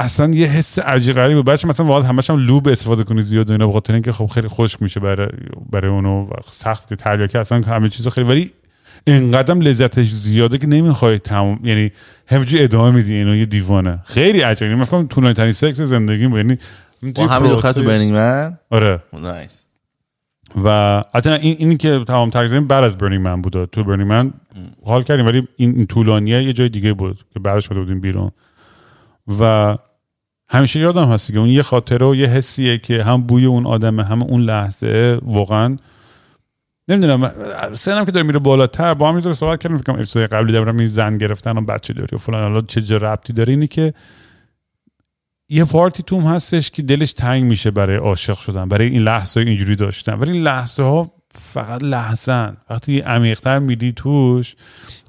اصلا یه حس عجیب غریبه بعدش مثلا واقعا همش هم لوب استفاده کنی زیاد و اینا بخاطر اینکه خب خیلی خشک میشه برای برای اونو سخت تریاکی اصلا همه چیز خیلی ولی انقدرم لذتش زیاده که نمی‌خوای تمام یعنی همینجوری ادامه میدی اینو یه دیوانه. خیلی عجیبه من فکر طولانی ترین سکس زندگی بود. یعنی با همین دختر تو برنینگ من؟ آره. نایس و حتی این اینی که تمام تقریبا بعد از برنینگ من بود. تو برنینگ من حال کردیم ولی این, این طولانیه یه جای دیگه بود که بعدش شده بودیم بیرون. و همیشه یادم هستی که اون یه خاطره و یه حسیه که هم بوی اون آدمه هم اون لحظه. واقعا. نمی‌دونم سنم که داره میره بالاتر با هم می‌ذاره صحبت کردیم فکر کنم اپیزود قبلی دارم این زن گرفتن و بچه داری و فلان. حالا چه جا ربطی داره اینی که یه پارتی توم هستش که دلش تنگ میشه برای عاشق شدن برای این لحظه اینجوری داشتن. ولی این لحظه ها فقط لحظن وقتی عمیقتر میدی توش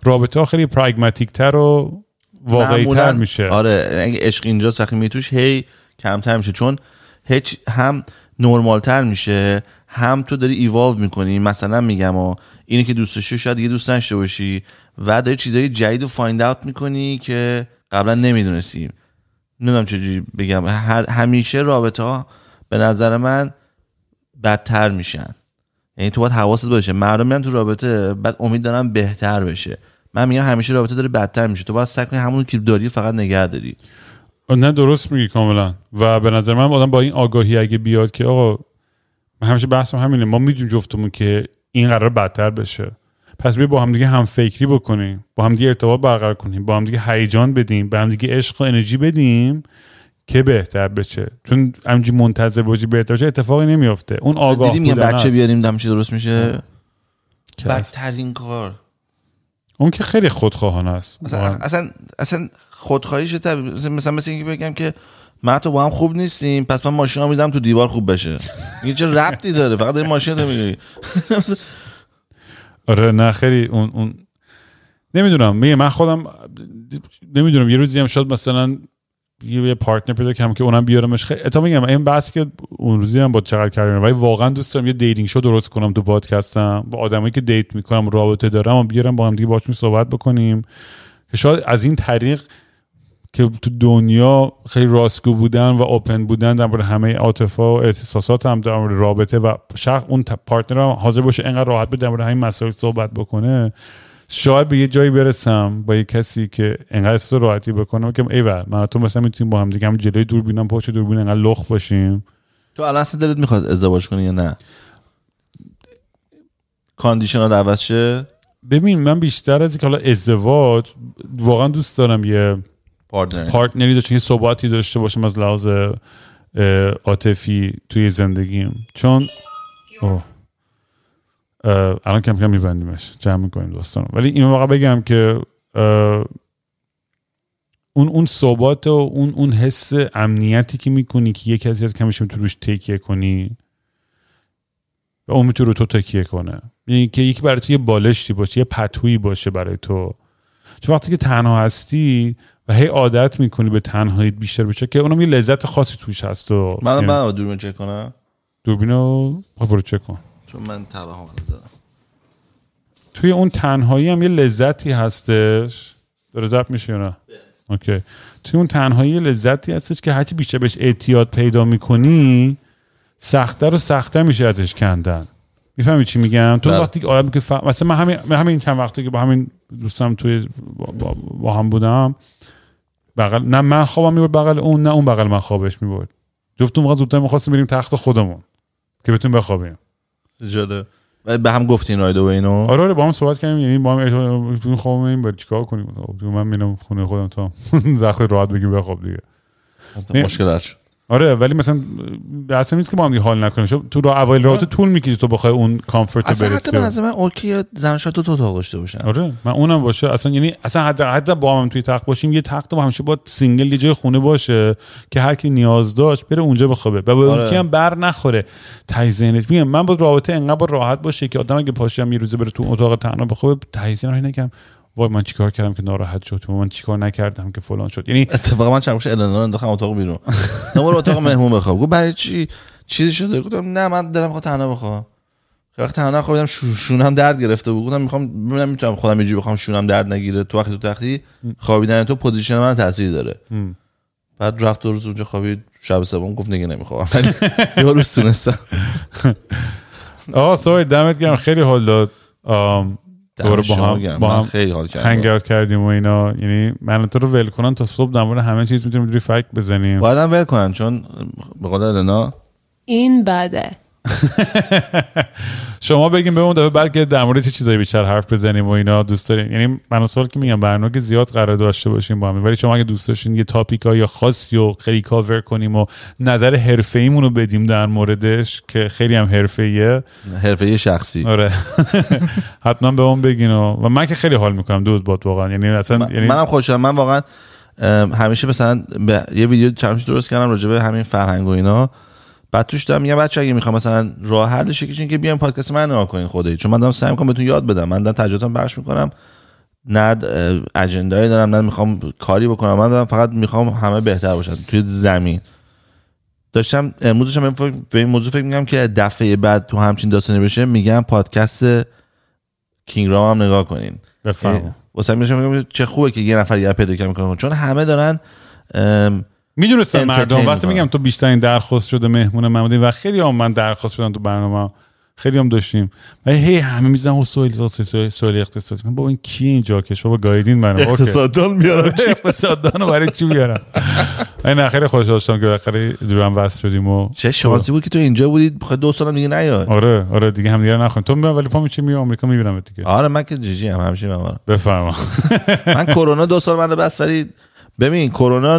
رابطه ها خیلی پراگماتیک تر و واقعی تر معمولاً- میشه. آره اگه عشق اینجاست وقتی میتوش هی کمتر میشه. چون هیچ هم نرمال تر میشه هم تو داری ایواو می‌کنی. مثلا میگم و اینی که دوست داشتی شاید دیگه دوست نشته باشی و داری چیزای جدید رو فایند اوت می‌کنی که قبلا نمی‌دونستی. نمی‌دونم چجوری بگم. هر همیشه رابطه ها به نظر من بدتر میشن. یعنی تو باید حواست باشه. مردم میان تو رابطه بعد امید دارن بهتر بشه. من میگم همیشه رابطه داره بدتر میشه. تو باید سعی کنی همون که داری فقط نگه داری. نه درست میگی کاملا. و به نظر من آدم با این آگاهی اگه بیاد که آقا من همیشه بحثم همینه. ما می‌دونیم جفتمون که این قرار بدتر بشه. پس بیا با هم دیگه هم فکری بکنیم. با هم دیگه ارتباط برقرار کنیم. با هم دیگه هیجان بدیم. به هم دیگه عشق و انرژی بدیم که بهتر بشه. چون همینجوری منتظر باشی بهتر بشه اتفاقی نمیافته. اون آگاه دیدی میگم بودن بچه هست. بیاریم درست میشه. بدترین کار. اون که خیلی خودخواهانه است. اصلا واقعا. اصلا اصلا خودخواهیش مثلا مثل اینکه بگم که من تو با هم خوب نیستیم پس من ماشینا می‌زنم تو دیوار خوب بشه. میگه چه ربطی داره؟ فقط داری ماشین تو میگی (laughs) آره نه خیلی اون اون نمی‌دونم میگه من خودم نمی‌دونم یه روزی هم شد مثلا یه partner پیدا کنم که اونم بیارمش خیلی اتا میگم این بحث که اون روزی هم با چقدر کردم ولی واقعا دوست دارم یه dating show درست کنم تو پادکستم. با آدمایی که date می‌کنم رابطه دارم و بیارم با هم دیگه باشون صحبت بکنیم. شاید از این طریق که تو دنیا خیلی راستگو بودن و اوپن بودن در مورد همه عاطفه و احساسات هم در رابطه و شخص اون پارتنر هم حاضر باشه انقدر راحت به در مورد همین مسائل صحبت بکنه. شاید به یه جایی برسم با یه کسی که انقدر احساس راحتی بکنم که ایول من تو مثلا می‌تونیم با هم دیگه هم جلوی دوربینم پشت دوربین انقدر لخ باشیم. تو الان اصلا دلت می‌خواد ازدواج کنی یا نه؟ condition ات عوض شه؟ ببین من بیشتر از اینکه حالا ازدواج واقعا دوست دارم یه partner partner ی داشته یه ثباتی داشته باشم از لحاظ عاطفی توی زندگیم. چون اوه. الان کم کم میبندیمش. جمع می‌کنیم دوستان ولی این واقعا بگم که اون اون ثبات و اون اون حس امنیتی که می‌کنی که یه کسی از کمیش تو روش تکیه کنی و اون می‌تونه رو تو تکیه کنه. یعنی که یکی برای تو یه بالشتی باشه یه پتویی باشه برای تو. چون وقتی که تنها هستی و هی عادت می‌کنی به تنهاییت بیشتر بشه که اونم یه لذت خاصی توش هست و من یعنی من دوربین چک کنم. دوربینو برو چک کن. چون من توهم زدم. توی اون تنهایی هم یه لذتی هستش. داره ضبط میشه یا نه؟ اوکی. توی اون تنهایی یه لذتی هستش که هرچی بیشتر بهش اعتیاد پیدا می‌کنی سختتر و سختتر میشه ازش کندن. می‌فهمی چی میگم؟ تو بله. وقتی که آدم که ف... مثلا من همین همین چند وقتی که با همین دوستم توی با, با, با هم بودم بغل نه من خوابم می‌برد بغل اون نه اون بغل من خوابش می‌برد. جفتون موقع زودتر می‌خواستیم بریم تخت خودمون که بتونیم بخوابیم. و به هم گفتین رایدو و اینو. آره آره با هم صحبت کردیم یعنی با هم احتمال خواب این باید چیکار کنیم. خب، من میرم خونه خودم تا (laughs) زخم راحت بگیم بخواب دیگه. نه. مشکل حل شد. آره ولی مثلا اصلا نیست که با هم دیگه حال نکنیم. تو راه اول رابطه طول می‌کشی تو بخوای اون comfort اصلا رو حتی برسی. نظر من okay زن شوهر تو تو اتاق داشته باشن. آره من اونم باشه. اصلا یعنی اصلا حتی حتی با هم توی تخت باشیم یه تخت با همیشه با single یه جای خونه باشه که هر کی نیاز داشت بره اونجا بخوابه. و به آره. هم بر نخوره. ته ذهنت. میگم من با رابطه انقدر با راحت باشه که آدم اگه پاشم یه روزه بره تو اتاق تنها بخوابه ته ذهنم نگم وای من چیکار کردم که ناراحت شد؟ من چیکار نکردم که فلان شد؟ یعنی اتفاقا من چند النا رو انداختم اتاق بیرون. (laughs) نه برو اتاق مهمون بخواب. گفت برای چی؟ چیزی شده؟ گفتم نه من دلم خواهد تنها بخوام وقتی تنها خوابیدم شو- شونم درد گرفته بود. گفتم می‌خوام ببینم می‌تونم خودم یه جوری بخوام شونم درد نگیره. تو وقتی تو تختی خوابیدن تو position من تاثیر داره. بعد رفت دو روز اونجا خوابید. شب سوم گفت نگه نمی‌خوام یه روز تونستم. (laughs) آه سوی دمت گرم. خیلی حال داد. دوباره با هم. با من هم خیلی حال کردم. hang out کردیم و اینا. یعنی من تو رو ول کنن تا صبح در مورد همه چیز می‌تونیم روی fact بزنیم. باید هم ول کنن چون به قول النا این بده. (laughs) شما بگیم به اون دفعه بعد که در مورد چه چیزایی بیشتر حرف بزنیم و اینا دوست داریم یعنی من سوال که میگم برنامه که زیاد قرار داشته باشیم با هم. ولی شما اگه دوست داشتین یه تاپیکا یا خاصی و خیلی کاور کنیم و نظر حرفه ایمون رو بدیم در موردش که خیلی هم حرفه ایه حرفه شخصی. آره. (laughs) حتما به اون بگین و, و من که خیلی حال می‌کنم دود باد واقعا. یعنی اصلا من- یعنی منم خوشم من واقعا همیشه مثلا به یه ویدیو چند درست کردم راجع به همین فرهنگ و اینا. بعد توش دارم میگم بچه اگه می‌خوام مثلا راه حلش یکیش که بیام پادکست من نگاه کنین خودی. چون من دارم سعی می‌کنم بهتون یاد بدم. من دارم تجربتم بخش می‌کنم. نه اجندایی دارم نه می‌خوام کاری بکنم. من دارم فقط می‌خوام همه بهتر باشن توی زمین. داشتم امروز داشتم به این موضوع فکر میگم که دفعه بعد تو همچین داستانی بشه میگم پادکست کینگرام هم نگاه کنین. بفهم واسه میشم میگم چه خوبه که یه نفر یه پیدا کنه می‌کنه. چون همه دارن ام، می‌دونستم مردم وقتی. میگم تو بیشترین درخواست شده مهمون من بودی و خیلی هم من درخواست شدن تو برنامه خیلی هم داشتیم. و هی همه میزن و سوال سوال اقتصادی. من بابا این کی اینجا که شما گایدین منو اوکی. اقتصاددان بیارم اقتصاددان برای چی بیارم من نه خیلی خوش داشتم که بالاخره دورم وصل شدیم و چه شانسی بود که تو اینجا بودید بخوای دو سالم دیگه نیاد آره آره دیگه هم دیگه نخوایم. تو می‌بینم ولی پا میچه می آمریکا می‌بینم دیگه. آره من که جیجی هم همیشه من بفرما. من کرونا دو سال من بس ولی ببین کرونا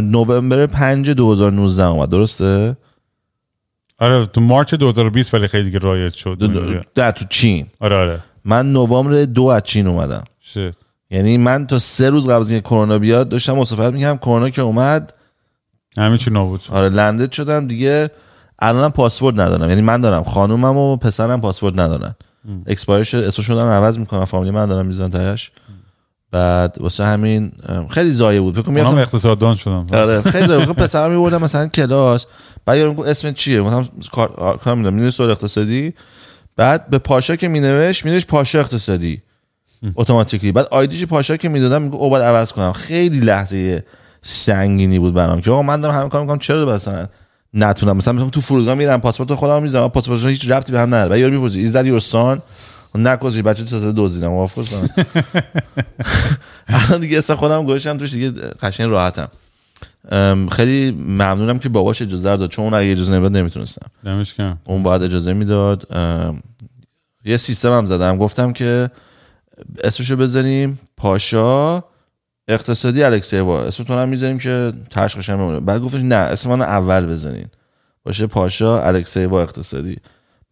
نوامبر 5 2019 اومد درسته؟ آره تو مارچ 2020 ولی خیلی دیگه رایج شد. در تو چین. آره آره. من نوامبر دو از چین اومدم. شit. یعنی من تا سه روز قبل از اینکه کرونا بیاد داشتم مسافرت می‌کردم کرونا که اومد. همین چی نابود شد. آره لندد شدم دیگه. الانم پاسپورت ندارم. یعنی من دارم خانومم و پسرم پاسپورت ندارن. expire ش اسمشون دارن عوض می‌کنم فامیلی من دارم می‌زنن تهش. بعد واسه همین خیلی ضایع بود. فکر کنم اقتصاددان شدم آره خیلی ضایع بود. (laughs) پسرم میبردم مثلا کلاس. بعد یارو می‌گفت اسم چیه؟ مثلا کار کار می‌دونم. اقتصادی؟ بعد به پاشا که مینوشت مینوشت پاشا اقتصادی. automatically بعد ID ش پاشا که می‌دادم میگه او باید عوض کنم. خیلی لحظه سنگینی بود برام که آقا من دارم همه کار می‌کنم چرا مثلا نتونم؟ مثلا تو فرودگاه میرم پاسپورت خودم می‌ذارم پاسپورت هیچ ربطی به هم نداره. بعد یارو می‌پرسه is that your son نکوزی بچه تو تازه دزدیدم وافر (laughs) الان دیگه اصلا خودم گوشم توش دیگه قشنگ راحتم. خیلی ممنونم که باباش اجازه رو داد چون اون اگه اجازه نمی‌داد نمی‌تونستم. دمش گرم. اون باید اجازه می‌داد. یه سیستم هم زدم گفتم که اسمشو بزنیم پاشا اقتصادی الکسیوا اسمتون هم می‌ذاریم که تشخیص بمونه. بعد گفتش نه اسم منو اول بزنین. باشه پاشا الکسیوا اقتصادی.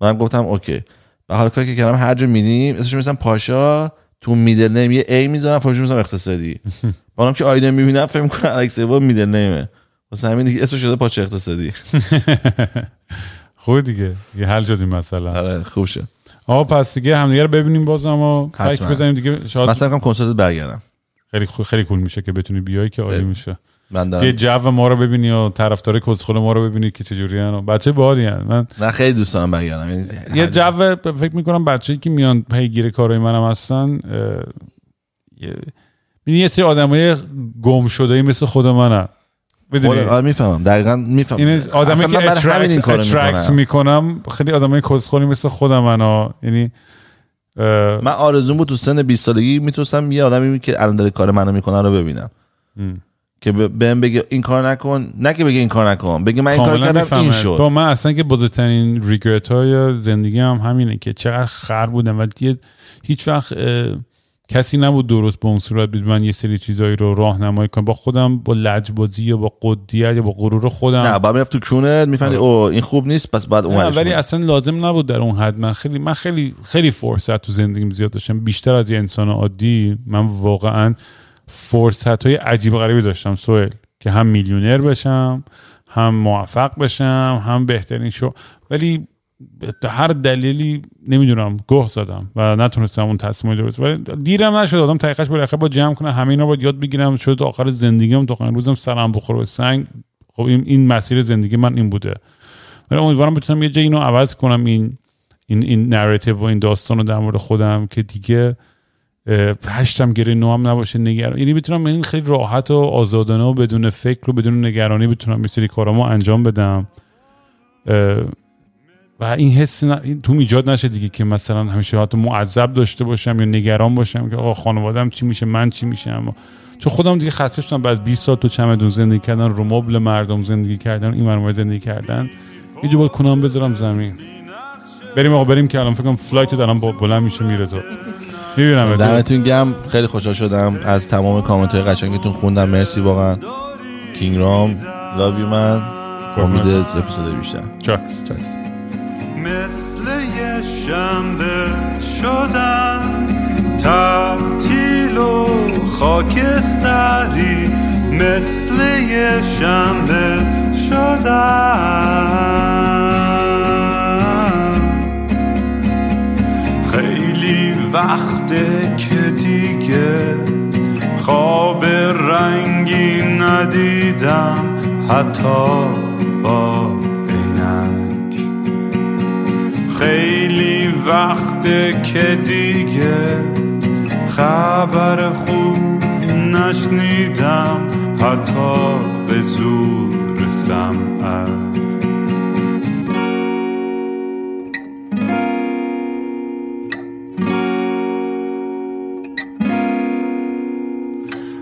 من گفتم اوکی. به حال کاری که کردم هر جا میدیم اسمش می‌ذارم پاشا تو میدل نیم یه ای می‌ذارم فرمش می‌ذارم اقتصادی. (laughs) با که آیدن می‌بینم فکر می‌کنم الکسیوا میدل نیمه واسه همین دیگه اسمش شده پاشا اقتصادی. (laughs) خوب دیگه. یه حل شدیم مثلا آره خوب شد. آقا پس دیگه همدیگه رو ببینیم بازم و فکر. بزنیم دیگه. شاید مثلا کنسرت برگردم. خیلی خو- خیلی کول میشه که بتونی بیای که عالی. میشه. من یه دارم جو ما رو ببینی و طرفدار کسخل ما رو ببینی که چجوری و بچه باحالی هن. من نه خیلی دوست دارم برگردم. یعنی یه جو فکر می‌کنم بچه‌ای که میان پیگیر کارهای منم هستن یه یه سری آدمای گم شده مثل خود خود- آره می‌فهمم. دقیقا می‌فهمم. این آدمی اصلا که من همین این کارو اترکت می‌کنم می‌کنم خیلی آدمای کسخلی مثل خودم انا یعنی اه، من آرزون بود تو سن 20 سالگی می‌تونستم یه آدمی که الان داره کار منو می‌کنه رو ببینم. ام. که بهم بگه این کار نکن. نه که بگه این کار نکن بگه من این کار کردم این شد. تو من اصلا که بزرگترین ریگرت های زندگی هم همینه که چقدر خر بودم و هیچ وقت کسی نبود درست به اون صورت بید من یه سری چیزایی رو راهنمایی کنم. با خودم با لجبازی یا با قدیت یا با غرور خودم. نه بعد می‌رفت تو کونت می‌فهمی او این خوب نیست پس بعد اون ولی اصلا لازم نبود در اون حد. من خیلی من خیلی خیلی فرصت تو زندگیم زیاد داشتم. بیشتر از یه انسان عادی. من واقعا فرصت های عجیب و غریبی داشتم. سوئل که هم میلیونر بشم هم موفق بشم هم بهترین شو. ولی به هر دلیلی نمی‌دونم گوه زدم و نتونستم اون تصمیم درست ولی دیرم نشد. آدم تحقیقش باید با جمع کنه همه اینا باید یاد بگیرم. شد آخر زندگیم تا روزم سرم بخوره به سنگ. خب این, این مسیر زندگی من این بوده. ولی امیدوارم بتونم یه جایی اینو عوض کنم این این این نراتیو و این داستان رو در مورد خودم که دیگه هشتم گره نو هم نباشه نگران. یعنی بتونم این خیلی راحت و آزادانه و بدون فکر و بدون نگرانی بتونم یه سری کارامو انجام بدم. و این حس ن... تو ایجاد نشه دیگه که مثلا همیشه حتی معذب داشته باشم یا نگران باشم که آقا خانوادم چی میشه من چی میشم؟ چون خودم دیگه خسته شدم. بعد 20 سال تو چمدون زندگی کردن رو مبل مردم زندگی کردن این مرمای زندگی کردن. یه باید کنام بذارم زمین. بریم آقا بریم که الان فکر کنم flight دارم بلند میشه میره تو. می‌بینم دمتون گم خیلی خوشحال شدم. از تمام کامنت های قشنگتون خوندم. مرسی واقعا. کینگ رام love you man امید اپیزود بیشتر. چاکس چاکس مثل یه شنبه شدم تعطیل و خاکستری. مثل یه شنبه شدم وقته که دیگه خواب رنگی ندیدم حتی با عینک. خیلی وقته که دیگه خبر خوب نشنیدم حتی به زور سمعک.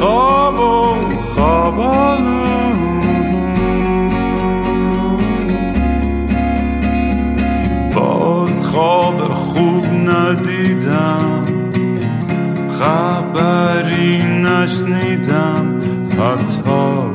خواب و خوابالم باز خواب خوب ندیدم خبری نشنیدم حتی